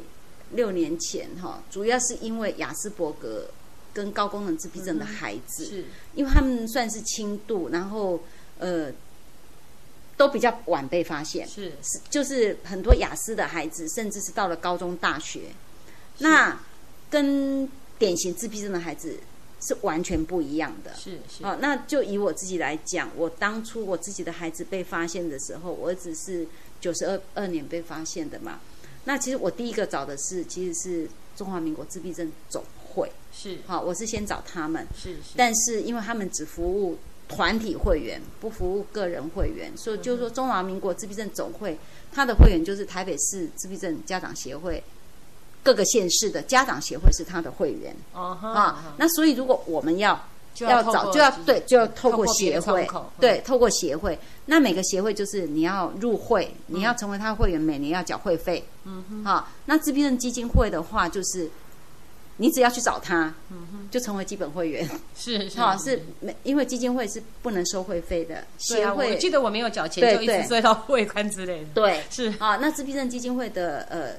六年前哈，主要是因为雅斯伯格跟高功能自闭症的孩子，是。因为他们算是轻度，然后呃都比较晚被发现，是。是就是很多雅思的孩子，甚至是到了高中、大学，那跟典型自闭症的孩子是完全不一样的。是是。好，那就以我自己来讲，我当初我自己的孩子被发现的时候，我儿子是九十二二年被发现的嘛。那其实我第一个找的是，其实是中华民国自闭症总会。是。好，我是先找他们，是是。但是因为他们只服务团体会员，不服务个人会员，所以就是说中华民国自闭症总会，它的会员就是台北市自闭症家长协会各个县市的家长协会是他的会员哦哈啊。那所以如果我们要就要找就要对就要透过协会对，透过协会。那每个协会就是你要入会，你要成为他会员，每年要缴会费。嗯哼，好，那自闭症基金会的话，就是你只要去找他，就成为基本会员。是哈，是没因为基金会是不能收会费的，协对啊，我记得我没有缴钱就一直收到汇款之类的。对是啊，那自闭症基金会的呃，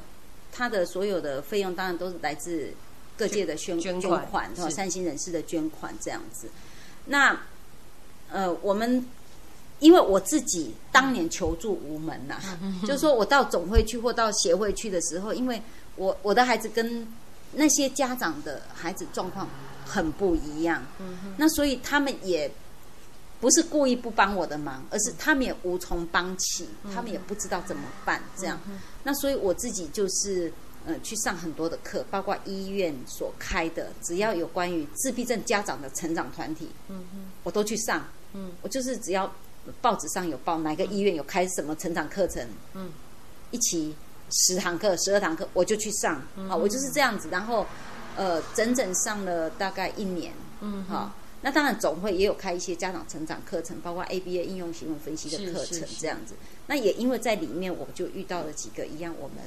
它的所有的费用当然都是来自各界的捐捐款款，是吧？是善心人士的捐款这样子。那呃，我们因为我自己当年求助无门呐、就是说我到总会去或到协会去的时候，因为我我的孩子跟那些家长的孩子状况很不一样，那所以他们也不是故意不帮我的忙，而是他们也无从帮起，他们也不知道怎么办这样。那所以我自己就是呃去上很多的课，包括医院所开的，只要有关于自闭症家长的成长团体，我都去上。我就是只要报纸上有报哪个医院有开什么成长课程，一期十堂课、十二堂课，我就去上。好，我就是这样子，然后呃，整整上了大概一年。嗯，好。那当然，总会也有开一些家长成长课程，包括 ABA 应用行为分析的课程这样子。那也因为在里面，我就遇到了几个一样我们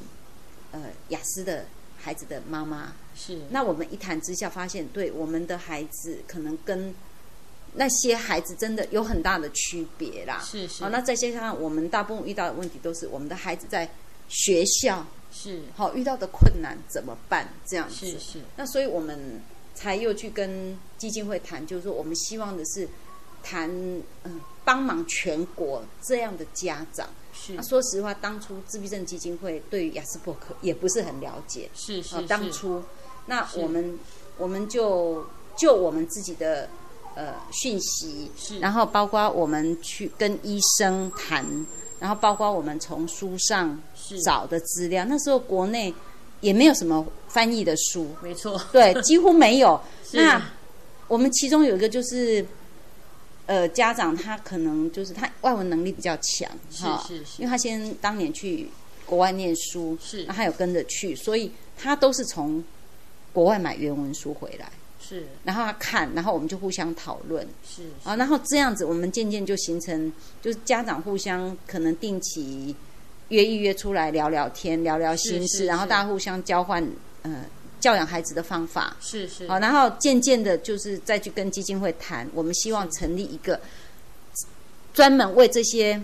呃雅思的孩子的妈妈。是那我们一谈之下，发现对我们的孩子可能跟那些孩子真的有很大的区别啦。是是好，那再加上我们大部分遇到的问题都是我们的孩子在学校是。好遇到的困难怎么办？这样子。是是。那所以我们才又去跟基金会谈，就是说我们希望的是谈嗯帮忙全国这样的家长。是。那说实话，当初自闭症基金会对于雅斯伯克也不是很了解。啊，是是。当初，那我们我们就就我们自己的呃讯息，是。然后包括我们去跟医生谈，然后包括我们从书上是找的资料，那时候国内也没有什么翻译的书，没错，对，几乎没有。<laughs> 那我们其中有一个就是。呃，家长他可能就是他外文能力比较强，是哈是是。因为他先当年去国外念书，是。那他有跟着去，所以他都是从国外买原文书回来，是。然后他看，然后我们就互相讨论。是啊，然后这样子我们渐渐就形成，就是家长互相可能定期约一约出来聊聊天，聊聊心事，然后大家互相交换呃教养孩子的方法，是是。好，然后渐渐的，就是再去跟基金会谈，我们希望成立一个专门为这些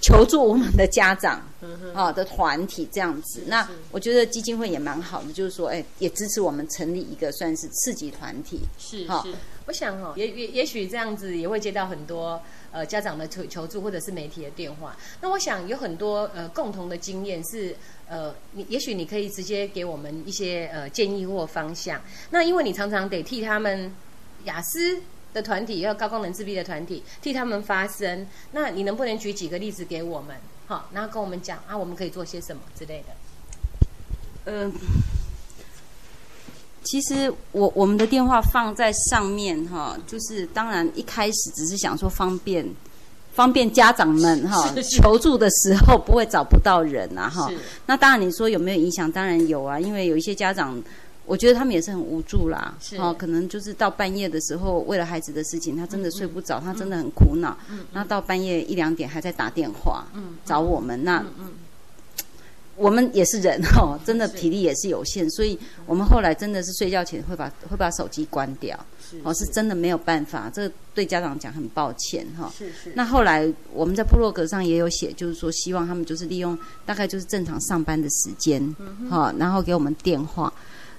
求助我们的家长啊的团体这样子。那我觉得基金会也蛮好的，就是说，哎，也支持我们成立一个算是次级团体。好是是，我想哦，也也也许这样子也会接到很多呃家长的求求助或者是媒体的电话。那我想有很多呃共同的经验是呃，你也许你可以直接给我们一些呃建议或方向。那因为你常常得替他们雅思。的团体，要高功能自闭的团体，替他们发声。那你能不能举几个例子给我们？好，然后跟我们讲啊，我们可以做些什么之类的。嗯、其实我我们的电话放在上面哈，就是当然一开始只是想说方便方便家长们哈 <laughs> 求助的时候不会找不到人啊哈。那当然你说有没有影响？当然有啊，因为有一些家长。我觉得他们也是很无助啦，是哦，可能就是到半夜的时候，为了孩子的事情，他真的睡不着，他真的很苦恼。嗯，那到半夜一两点还在打电话，嗯，找我们，那我们也是人 <laughs> 哦，真的体力也是有限，所以我们后来真的是睡觉前会把会把手机关掉，哦，是真的没有办法，这个对家长讲很抱歉哈。是是那后来我们在部落格上也有写，就是说希望他们就是利用大概就是正常上班的时间，哈、然后给我们电话。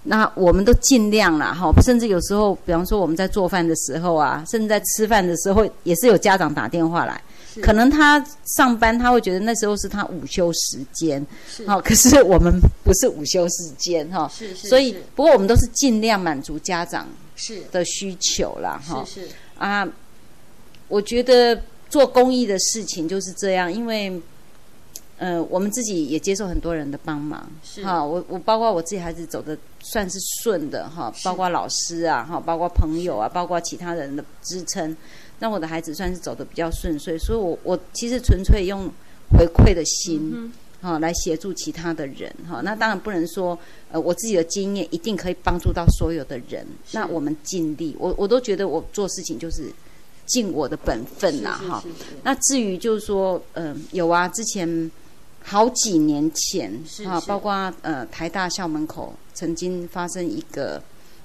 那我们都尽量啦，哈，甚至有时候，比方说我们在做饭的时候啊，甚至在吃饭的时候，也是有家长打电话来，可能他上班他会觉得那时候是他午休时间，好、可是我们不是午休时间哈，是是所以不过我们都是尽量满足家长是。的需求啦，哈，是。是啊，我觉得做公益的事情就是这样，因为，呃，我们自己也接受很多人的帮忙，是。哈，我我包括我自己孩子走的算是顺的哈，包括老师啊，哈，包括朋友啊，包括其他人的支撑，那我的孩子算是走的比较顺遂，所以我我其实纯粹用回馈的心，哈、来协助其他的人哈、那当然不能说呃我自己的经验一定可以帮助到所有的人，那我们尽力，我我都觉得我做事情就是尽我的本分啦哈。那至于就是说，嗯、有啊，之前好几年前啊，是是。包括呃台大校门口曾经发生一个，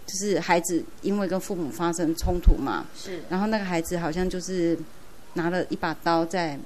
就是孩子因为跟父母发生冲突嘛，是然后那个孩子好像就是拿了一把刀在，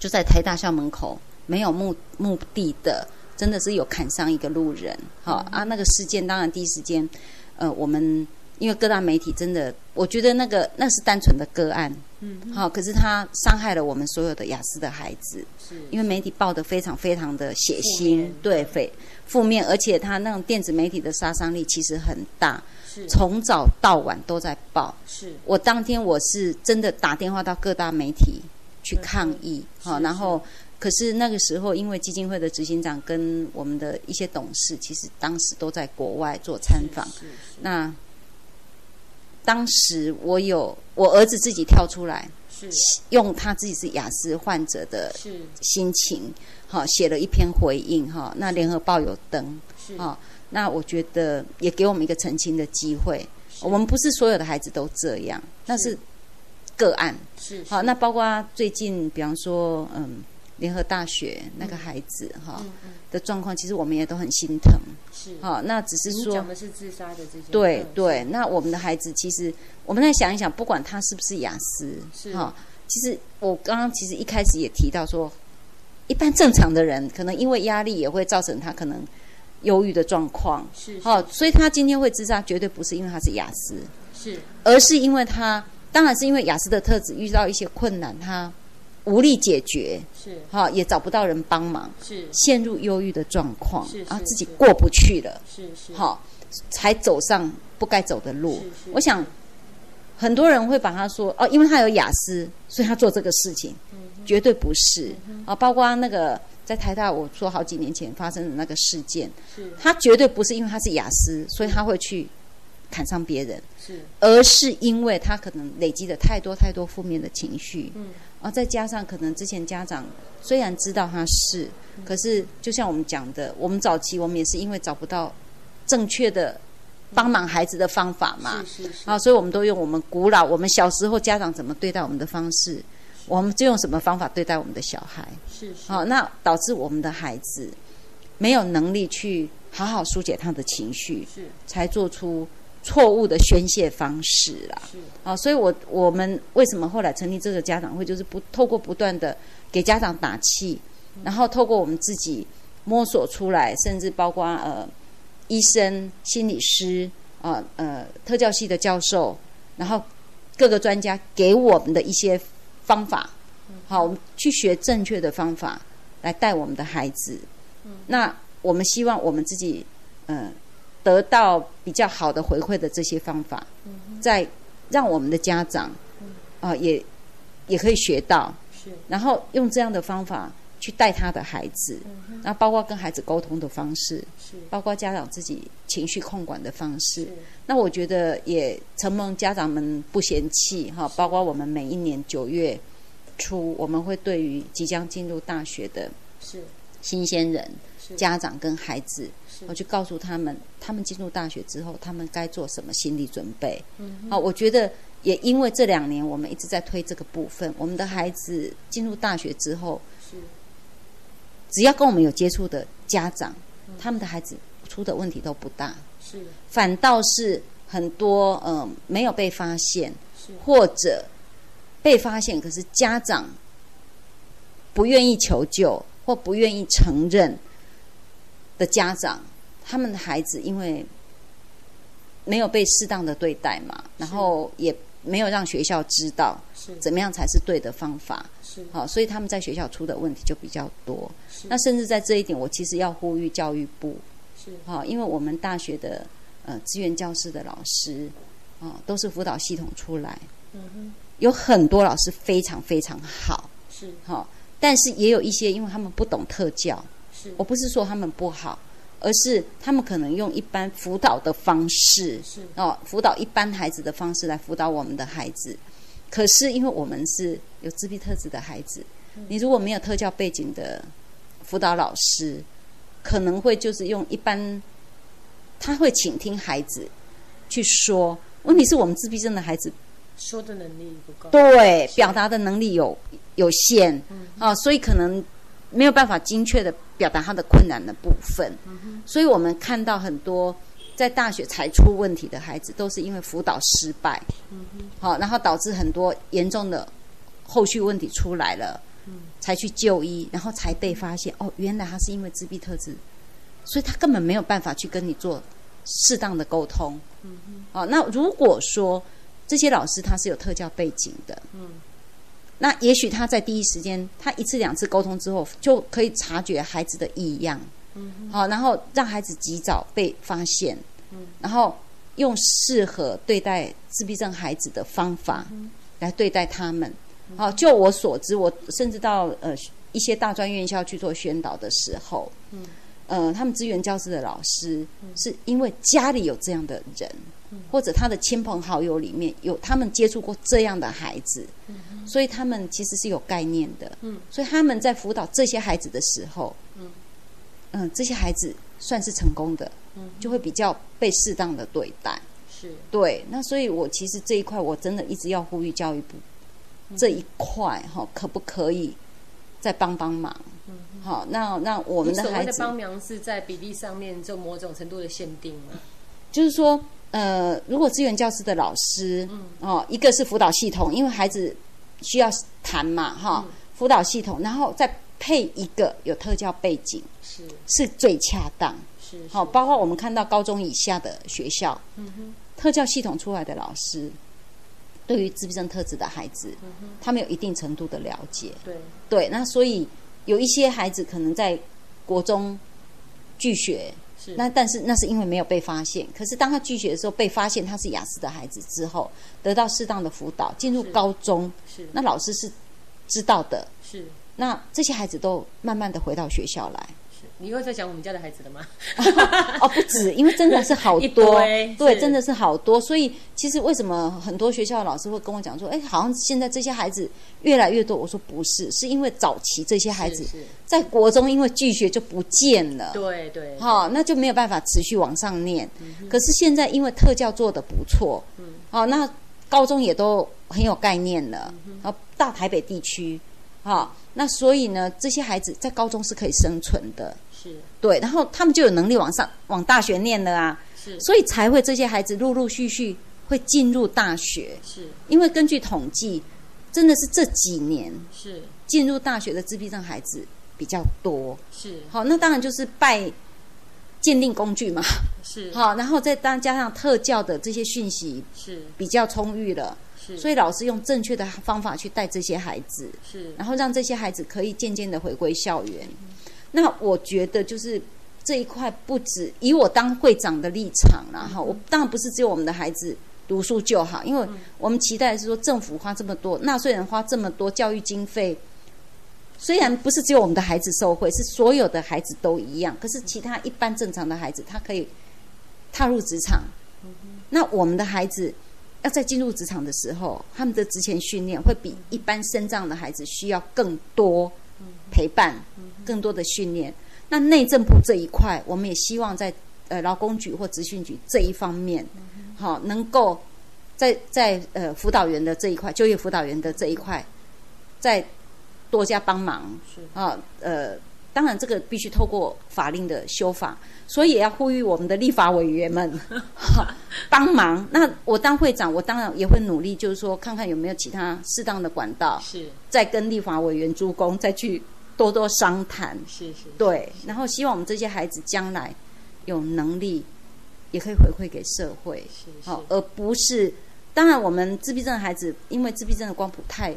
就在台大校门口没有目目的的，真的是有砍伤一个路人。好、啊，那个事件当然第一时间，呃，我们因为各大媒体真的，我觉得那个那是单纯的个案，嗯，好、可是他伤害了我们所有的雅思的孩子，是。因为媒体报的非常非常的血腥，对，非负面，而且他那种电子媒体的杀伤力其实很大，是。从早到晚都在报。是。我当天我是真的打电话到各大媒体去抗议，好、是然后可是那个时候因为基金会的执行长跟我们的一些董事，其实当时都在国外做参访，那当时我有我儿子自己跳出来，是。用他自己是雅思患者的是。心情，哈、写了一篇回应，哈、那联合报有登，是。哈、那我觉得也给我们一个澄清的机会。我们不是所有的孩子都这样，那是个案。是好，那包括最近，比方说，嗯，联合大学那个孩子哈、的状况，其实我们也都很心疼。是。好，那只是说你讲，的是自杀的这件嗯对对，那我们的孩子其实，我们再想一想，不管他是不是雅思，是。哈，其实我刚刚其实一开始也提到说，一般正常的人可能因为压力也会造成他可能忧郁的状况，是好，所以他今天会自杀，绝对不是因为他是雅思，是。而是因为他当然是因为雅思的特质遇到一些困难，他无力解决，是。哈，也找不到人帮忙，是。陷入忧郁的状况是，啊，自己过不去了。是是。好，才走上不该走的路。我想很多人会把他说哦，因为他有雅思，所以他做这个事情，嗯绝对不是啊。包括那个在台大，我说好几年前发生的那个事件，是。他绝对不是因为他是雅思，所以他会去砍伤别人，是。而是因为他可能累积了太多太多负面的情绪，嗯啊，再加上可能之前家长虽然知道他是，可是就像我们讲的，我们早期我们也是因为找不到正确的帮忙孩子的方法嘛，是是是。啊，所以我们都用我们古老我们小时候家长怎么对待我们的方式，我们就用什么方法对待我们的小孩，是是。好、那导致我们的孩子没有能力去好好疏解他的情绪，是才做出错误的宣泄方式啦。啊，所以我我们为什么后来成立这个家长会，就是不透过不断的给家长打气，然后透过我们自己摸索出来，甚至包括呃医生、心理师啊呃特教系的教授，然后各个专家给我们的一些方法，好，我们去学正确的方法来带我们的孩子。那我们希望我们自己嗯、呃得到比较好的回馈的这些方法，在让我们的家长啊、也也可以学到，是。然后用这样的方法去带他的孩子，那包括跟孩子沟通的方式，是。包括家长自己情绪控管的方式。那我觉得也承蒙家长们不嫌弃哈，包括我们每一年九月初，我们会对于即将进入大学的是。新鲜人家长跟孩子，是我去告诉他们，他们进入大学之后，他们该做什么心理准备。嗯好，我觉得也因为这两年我们一直在推这个部分，我们的孩子进入大学之后，是。只要跟我们有接触的家长，嗯。他们的孩子出的问题都不大，是。反倒是很多嗯、呃没有被发现，是。或者被发现，可是家长不愿意求救或不愿意承认的家长，他们的孩子因为没有被适当的对待嘛，然后也没有让学校知道是。怎么样才是对的方法，是。好，所以他们在学校出的问题就比较多。是。那甚至在这一点，我其实要呼吁教育部，是。哈，因为我们大学的呃资源教师的老师啊、都是辅导系统出来，嗯哼。有很多老师非常非常好，是。哈，但是也有一些因为他们不懂特教，是。我不是说他们不好，而是他们可能用一般辅导的方式，是哦，辅导一般孩子的方式来辅导我们的孩子。可是因为我们是有自闭特质的孩子，你如果没有特教背景的辅导老师可能会就是用一般，他会倾听孩子去说，问题是我们自闭症的孩子说的能力不够。对表达的能力有有限，啊，所以可能没有办法精确的表达他的困难的部分，所以我们看到很多在大学才出问题的孩子，都是因为辅导失败，好，然后导致很多严重的后续问题出来了，才去就医，然后才被发现哦，原来他是因为自闭特质，所以他根本没有办法去跟你做适当的沟通，哦，那如果说这些老师他是有特教背景的，那也许他在第一时间，他一次两次沟通之后，就可以察觉孩子的异样，好，然后让孩子及早被发现，嗯。然后用适合对待自闭症孩子的方法来对待他们。好，就我所知，我甚至到呃一些大专院校去做宣导的时候，呃，他们资源教师的老师是因为家里有这样的人，或者他的亲朋好友里面有他们接触过这样的孩子，所以他们其实是有概念的。所以他们在辅导这些孩子的时候，嗯，这些孩子算是成功的，就会比较被适当的对待。是对，那所以我其实这一块我真的一直要呼吁教育部这一块哈，可不可以再帮帮忙？好，那那我们的孩子所谓的帮忙是在比例上面做某种程度的限定吗？就是说，呃，如果资源教师的老师，哦，一个是辅导系统，因为孩子需要谈嘛，哈，辅导系统，然后再配一个有特教背景，是。是最恰当。是好，包括我们看到高中以下的学校，嗯哼。特教系统出来的老师，对于自闭症特质的孩子，嗯他们有一定程度的了解。对。对，那所以有一些孩子可能在国中拒学，是那但是那是因为没有被发现。可是当他拒绝的时候被发现他是雅思的孩子之后，得到适当的辅导，进入高中，是那老师是知道的。是那这些孩子都慢慢的回到学校来。是，你又在讲我们家的孩子了吗？哦，不止，因为真的是好 <laughs> 多堆，对，真的是好多。所以其实为什么很多学校的老师会跟我讲说，哎，好像现在这些孩子越来越多。我说不是，是因为早期这些孩子在国中因为拒学就不见了。对对，好、那就没有办法持续往上念。嗯可是现在因为特教做的不错，好、那高中也都很有概念了，嗯然后大台北地区，哈、那所以呢，这些孩子在高中是可以生存的，是对，然后他们就有能力往上往大学念了啊，是。所以才会这些孩子陆陆续续会进入大学，是。因为根据统计，真的是这几年是。进入大学的自闭症孩子比较多。是。好，那当然就是拜鉴定工具嘛，是。<laughs> 好，然后再当加上特教的这些讯息是。比较充裕了，是，所以老师用正确的方法去带这些孩子，是。然后让这些孩子可以渐渐的回归校园。那我觉得就是这一块不止以我当会长的立场啦，哈，我当然不是只有我们的孩子读书就好，因为我们期待的是说政府花这么多，纳税人花这么多教育经费。虽然不是只有我们的孩子受惠，是所有的孩子都一样，可是其他一般正常的孩子，他可以踏入职场。那我们的孩子要在进入职场的时候，他们的职前训练会比一般身障的孩子需要更多陪伴，更多的训练。那内政部这一块，我们也希望在呃劳工局或职训局这一方面，好、能够在在呃辅导员的这一块，就业辅导员的这一块，再多加帮忙。是。啊，呃，当然这个必须透过法令的修法，所以也要呼吁我们的立法委员们 <laughs> 哈帮忙。那我当会长，我当然也会努力，就是说看看有没有其他适当的管道，是。再跟立法委员诸公再去多多商谈。是是，对，然后希望我们这些孩子将来有能力，也可以回馈给社会。是好，而不是当然我们自闭症的孩子，因为自闭症的光谱太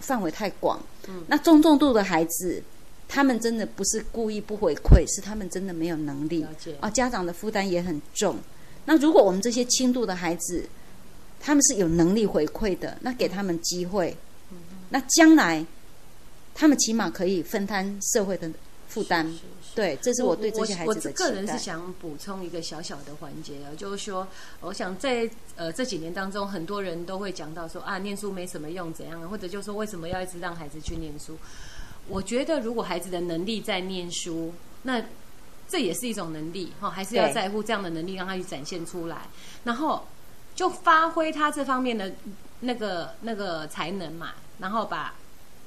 范围太广，嗯，那中重度的孩子，他们真的不是故意不回馈，是他们真的没有能力。啊，家长的负担也很重。那如果我们这些轻度的孩子，他们是有能力回馈的，那给他们机会，那将来他们起码可以分摊社会的负担。对，这是我对这些孩子的期我个人是。想补充一个小小的环节啊，就是说，我想在呃这几年当中，很多人都会讲到说啊，念书没什么用，怎样，或者就说为什么要一直让孩子去念书？我觉得如果孩子的能力在念书，那这也是一种能力哈，还是要在乎这样的能力，让他去展现出来，然后就发挥他这方面的那个那个才能嘛，然后把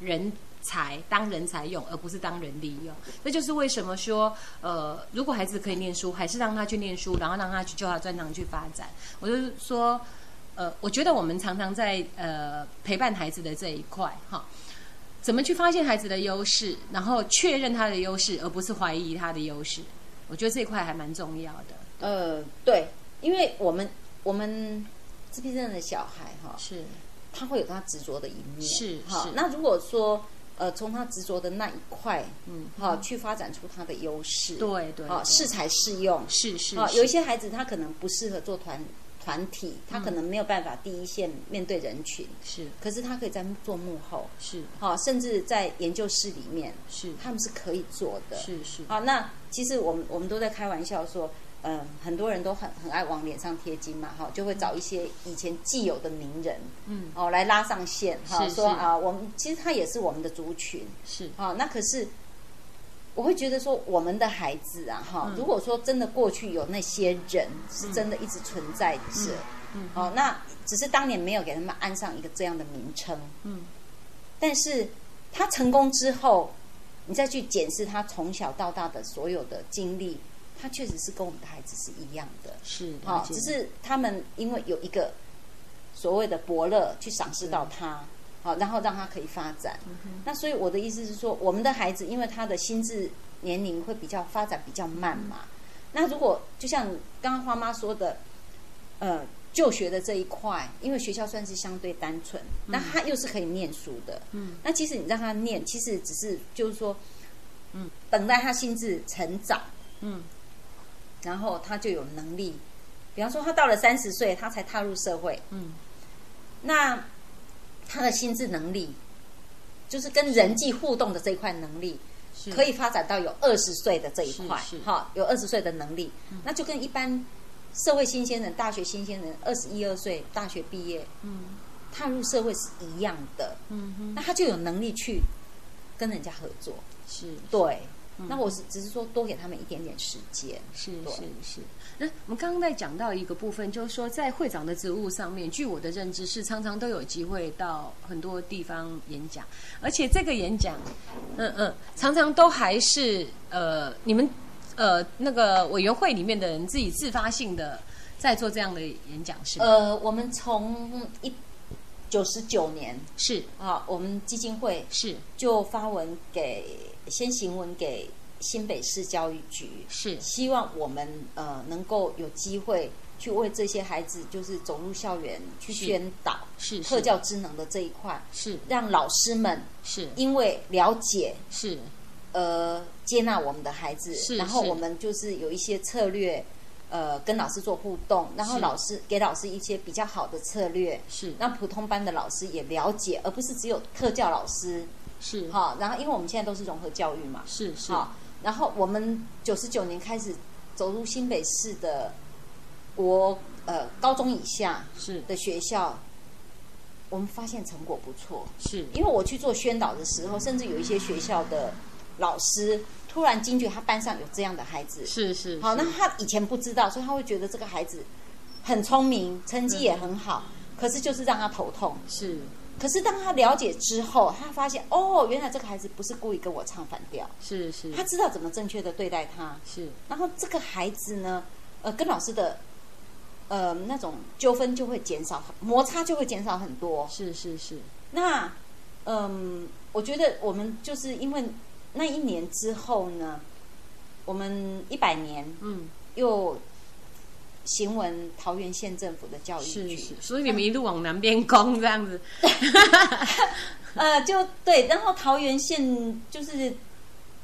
人才当人才用，而不是当人力用。这就是为什么说，呃，如果孩子可以念书，还是让他去念书，然后让他去就他专长去发展。我就是说，呃，我觉得我们常常在呃陪伴孩子的这一块哈。怎么去发现孩子的优势，然后确认他的优势，而不是怀疑他的优势？我觉得这一块还蛮重要的。呃，对，因为我们我们自闭症的小孩哈，是他会有他执着的一面，是是。哈那如果说呃，从他执着的那一块，嗯，好，去发展出他的优势，对对啊，对。适才适用，啊，是是。好有一些孩子他可能不适合做团团体，他可能没有办法第一线面对人群，是。可是他可以在做幕后，是。好，甚至在研究室里面，是。他们是可以做的，是是。好，那其实我们我们都在开玩笑说，嗯、很多人都很很爱往脸上贴金嘛，哈，就会找一些以前既有的名人，嗯。哦，来拉上线，哈，说啊，我们其实他也是我们的族群，是。啊，那可是我会觉得说，我们的孩子啊，哈、嗯。如果说真的过去有那些人是真的一直存在着，嗯。哦，那只是当年没有给他们安上一个这样的名称，嗯。但是他成功之后，你再去检视他从小到大的所有的经历，他确实是跟我们的孩子是一样的。是，好、只是他们因为有一个所谓的伯乐去赏识到他，好、然后让他可以发展。那所以我的意思是说，我们的孩子因为他的心智年龄会比较发展比较慢嘛，那如果就像刚刚花妈说的，呃。就学的这一块，因为学校算是相对单纯，那他又是可以念书的，嗯，那其实你让他念，其实只是就是说，嗯，等待他心智成长，嗯然后他就有能力。比方说，他到了三十岁，他才踏入社会，嗯。那他的心智能力，就是跟人际互动的这一块能力，可以发展到有二十岁的这一块哈，有二十岁的能力，嗯。那就跟一般社会新鲜人、大学新鲜人，二十一二岁大学毕业嗯。踏入社会是一样的，嗯哼。那他就有能力去跟人家合作，是。对。那我是只是说多给他们一点点时间，是是是。那我们刚刚在讲到一个部分，就是说在会长的职务上面，据我的认知是常常都有机会到很多地方演讲，而且这个演讲，嗯嗯，常常都还是呃你们呃那个委员会里面的人自己自发性的在做这样的演讲，是吗？呃，我们从一九十九年。是。啊，我们基金会是。就发文给先行文给新北市教育局，是。希望我们呃能够有机会去为这些孩子，就是走入校园去宣导是特教职能的这一块，是。让老师们是。因为了解是。呃接纳我们的孩子，是然后我们就是有一些策略。呃，跟老师做互动，然后老师给老师一些比较好的策略，是。让普通班的老师也了解，而不是只有特教老师。是。好，然后因为我们现在都是融合教育嘛，是是。好，然后我们九十九年开始走入新北市的国呃高中以下是。的学校，我们发现成果不错。是。因为我去做宣导的时候，甚至有一些学校的老师突然惊觉他班上有这样的孩子，是是好，那他以前不知道，所以他会觉得这个孩子很聪明，成绩也很好，可是就是让他头痛。是。可是当他了解之后，他发现哦，原来这个孩子不是故意跟我唱反调，是是。他知道怎么正确的对待他。是。然后这个孩子呢，呃，跟老师的呃那种纠纷就会减少，摩擦就会减少很多。是是是。那嗯，我觉得我们就是因为那一年之后呢，我们一百年嗯。又行文桃园县政府的教育局，是是，所以你们一路往南边攻这样子，<laughs> 呃，就对，然后桃园县就是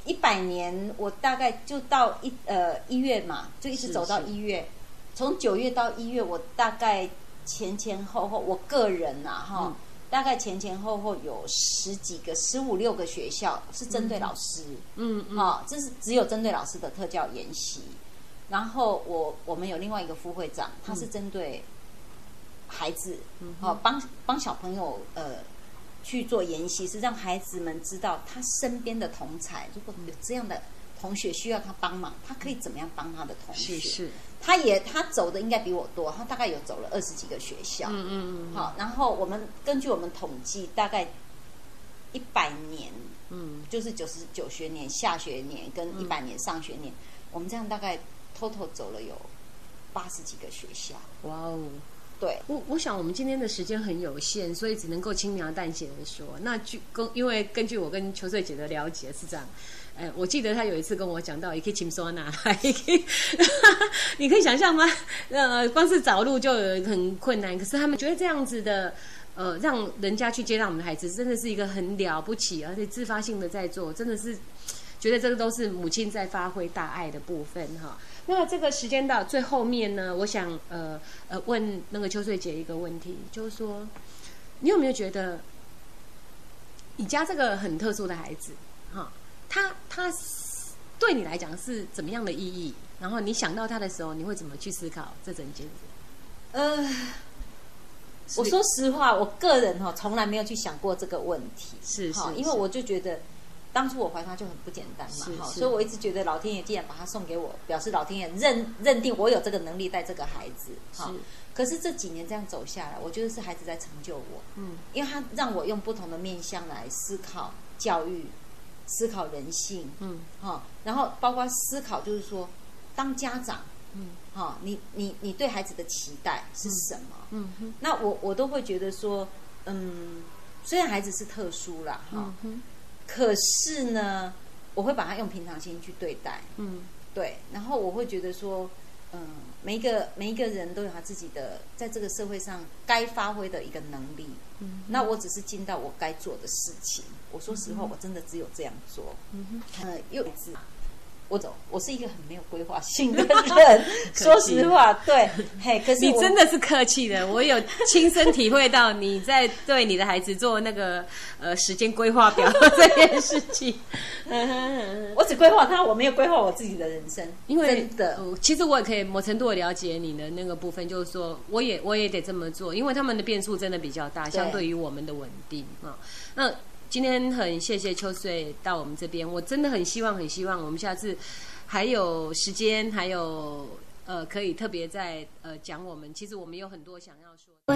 一百年，我大概就到一呃一月嘛，就一直走到一月，从九月到一月，我大概前前后后，我个人呐、哈。嗯大概前前后后有十几个、十五六个学校是针对老师，嗯嗯啊、这是只有针对老师的特教研习。然后我我们有另外一个副会长，他是针对孩子，嗯哦、帮帮小朋友呃去做研习，是让孩子们知道他身边的同才，如果有这样的同学需要他帮忙，他可以怎么样帮他的同学。是是，他也他走的应该比我多，他大概有走了二十几个学校。嗯嗯嗯，好，然后我们根据我们统计，大概一百年，嗯，就是九十九学年下学年跟一百年上学年，我们这样大概 total 走了有八十几个学校。哇哦。对，我我想我们今天的时间很有限，所以只能够轻描淡写的说。那据根因为根据我跟秋穗姐的了解是这样，哎，我记得他有一次跟我讲到，也可以请说拿来，也可以，你可以想象吗？呃，光是找路就有很困难，可是他们觉得这样子的，呃，让人家去接纳我们的孩子，真的是一个很了不起，而且自发性的在做，真的是觉得这个都是母亲在发挥大爱的部分哈。那这个时间到最后面呢，我想呃呃问那个秋穗姐一个问题，就是说，你有没有觉得你家这个很特殊的孩子，哈，他他对你来讲是怎么样的意义？然后你想到他的时候，你会怎么去思考这整件事？呃，我说实话，我个人哈从来没有去想过这个问题，是是哈，因为我就觉得。当初我怀他就很不简单嘛，哈，所以我一直觉得老天爷既然把他送给我，表示老天爷认认定我有这个能力带这个孩子，哈。可是这几年这样走下来，我觉得是孩子在成就我，嗯，因为他让我用不同的面向来思考教育，思考人性，嗯，哈，然后包括思考就是说，当家长，嗯，哈，你你你对孩子的期待是什么？嗯哼，那我我都会觉得说，嗯，虽然孩子是特殊啦，哈、可是呢，我会把他用平常心去对待，嗯。对，然后我会觉得说，嗯，每一个每一个人都有他自己的在这个社会上该发挥的一个能力，嗯那我只是尽到我该做的事情。我说实话，我真的只有这样做。嗯哼，呃，又一次，我走，我是一个很没有规划性的人。<laughs> 说实话，对，<laughs> 嘿，可是你真的是客气的，我有亲身体会到你在对你的孩子做那个呃时间规划表 <laughs> 这件事情。嗯哼嗯哼我只规划他，我没有规划我自己的人生。因为真的，呃其实我也可以某程度的了解你的那个部分，就是说，我也我也得这么做，因为他们的变数真的比较大，相对于我们的稳定啊。那今天很谢谢秋水到我们这边我真的很希望很希望我们下次还有时间还有呃可以特别在呃讲我们其实我们有很多想要说的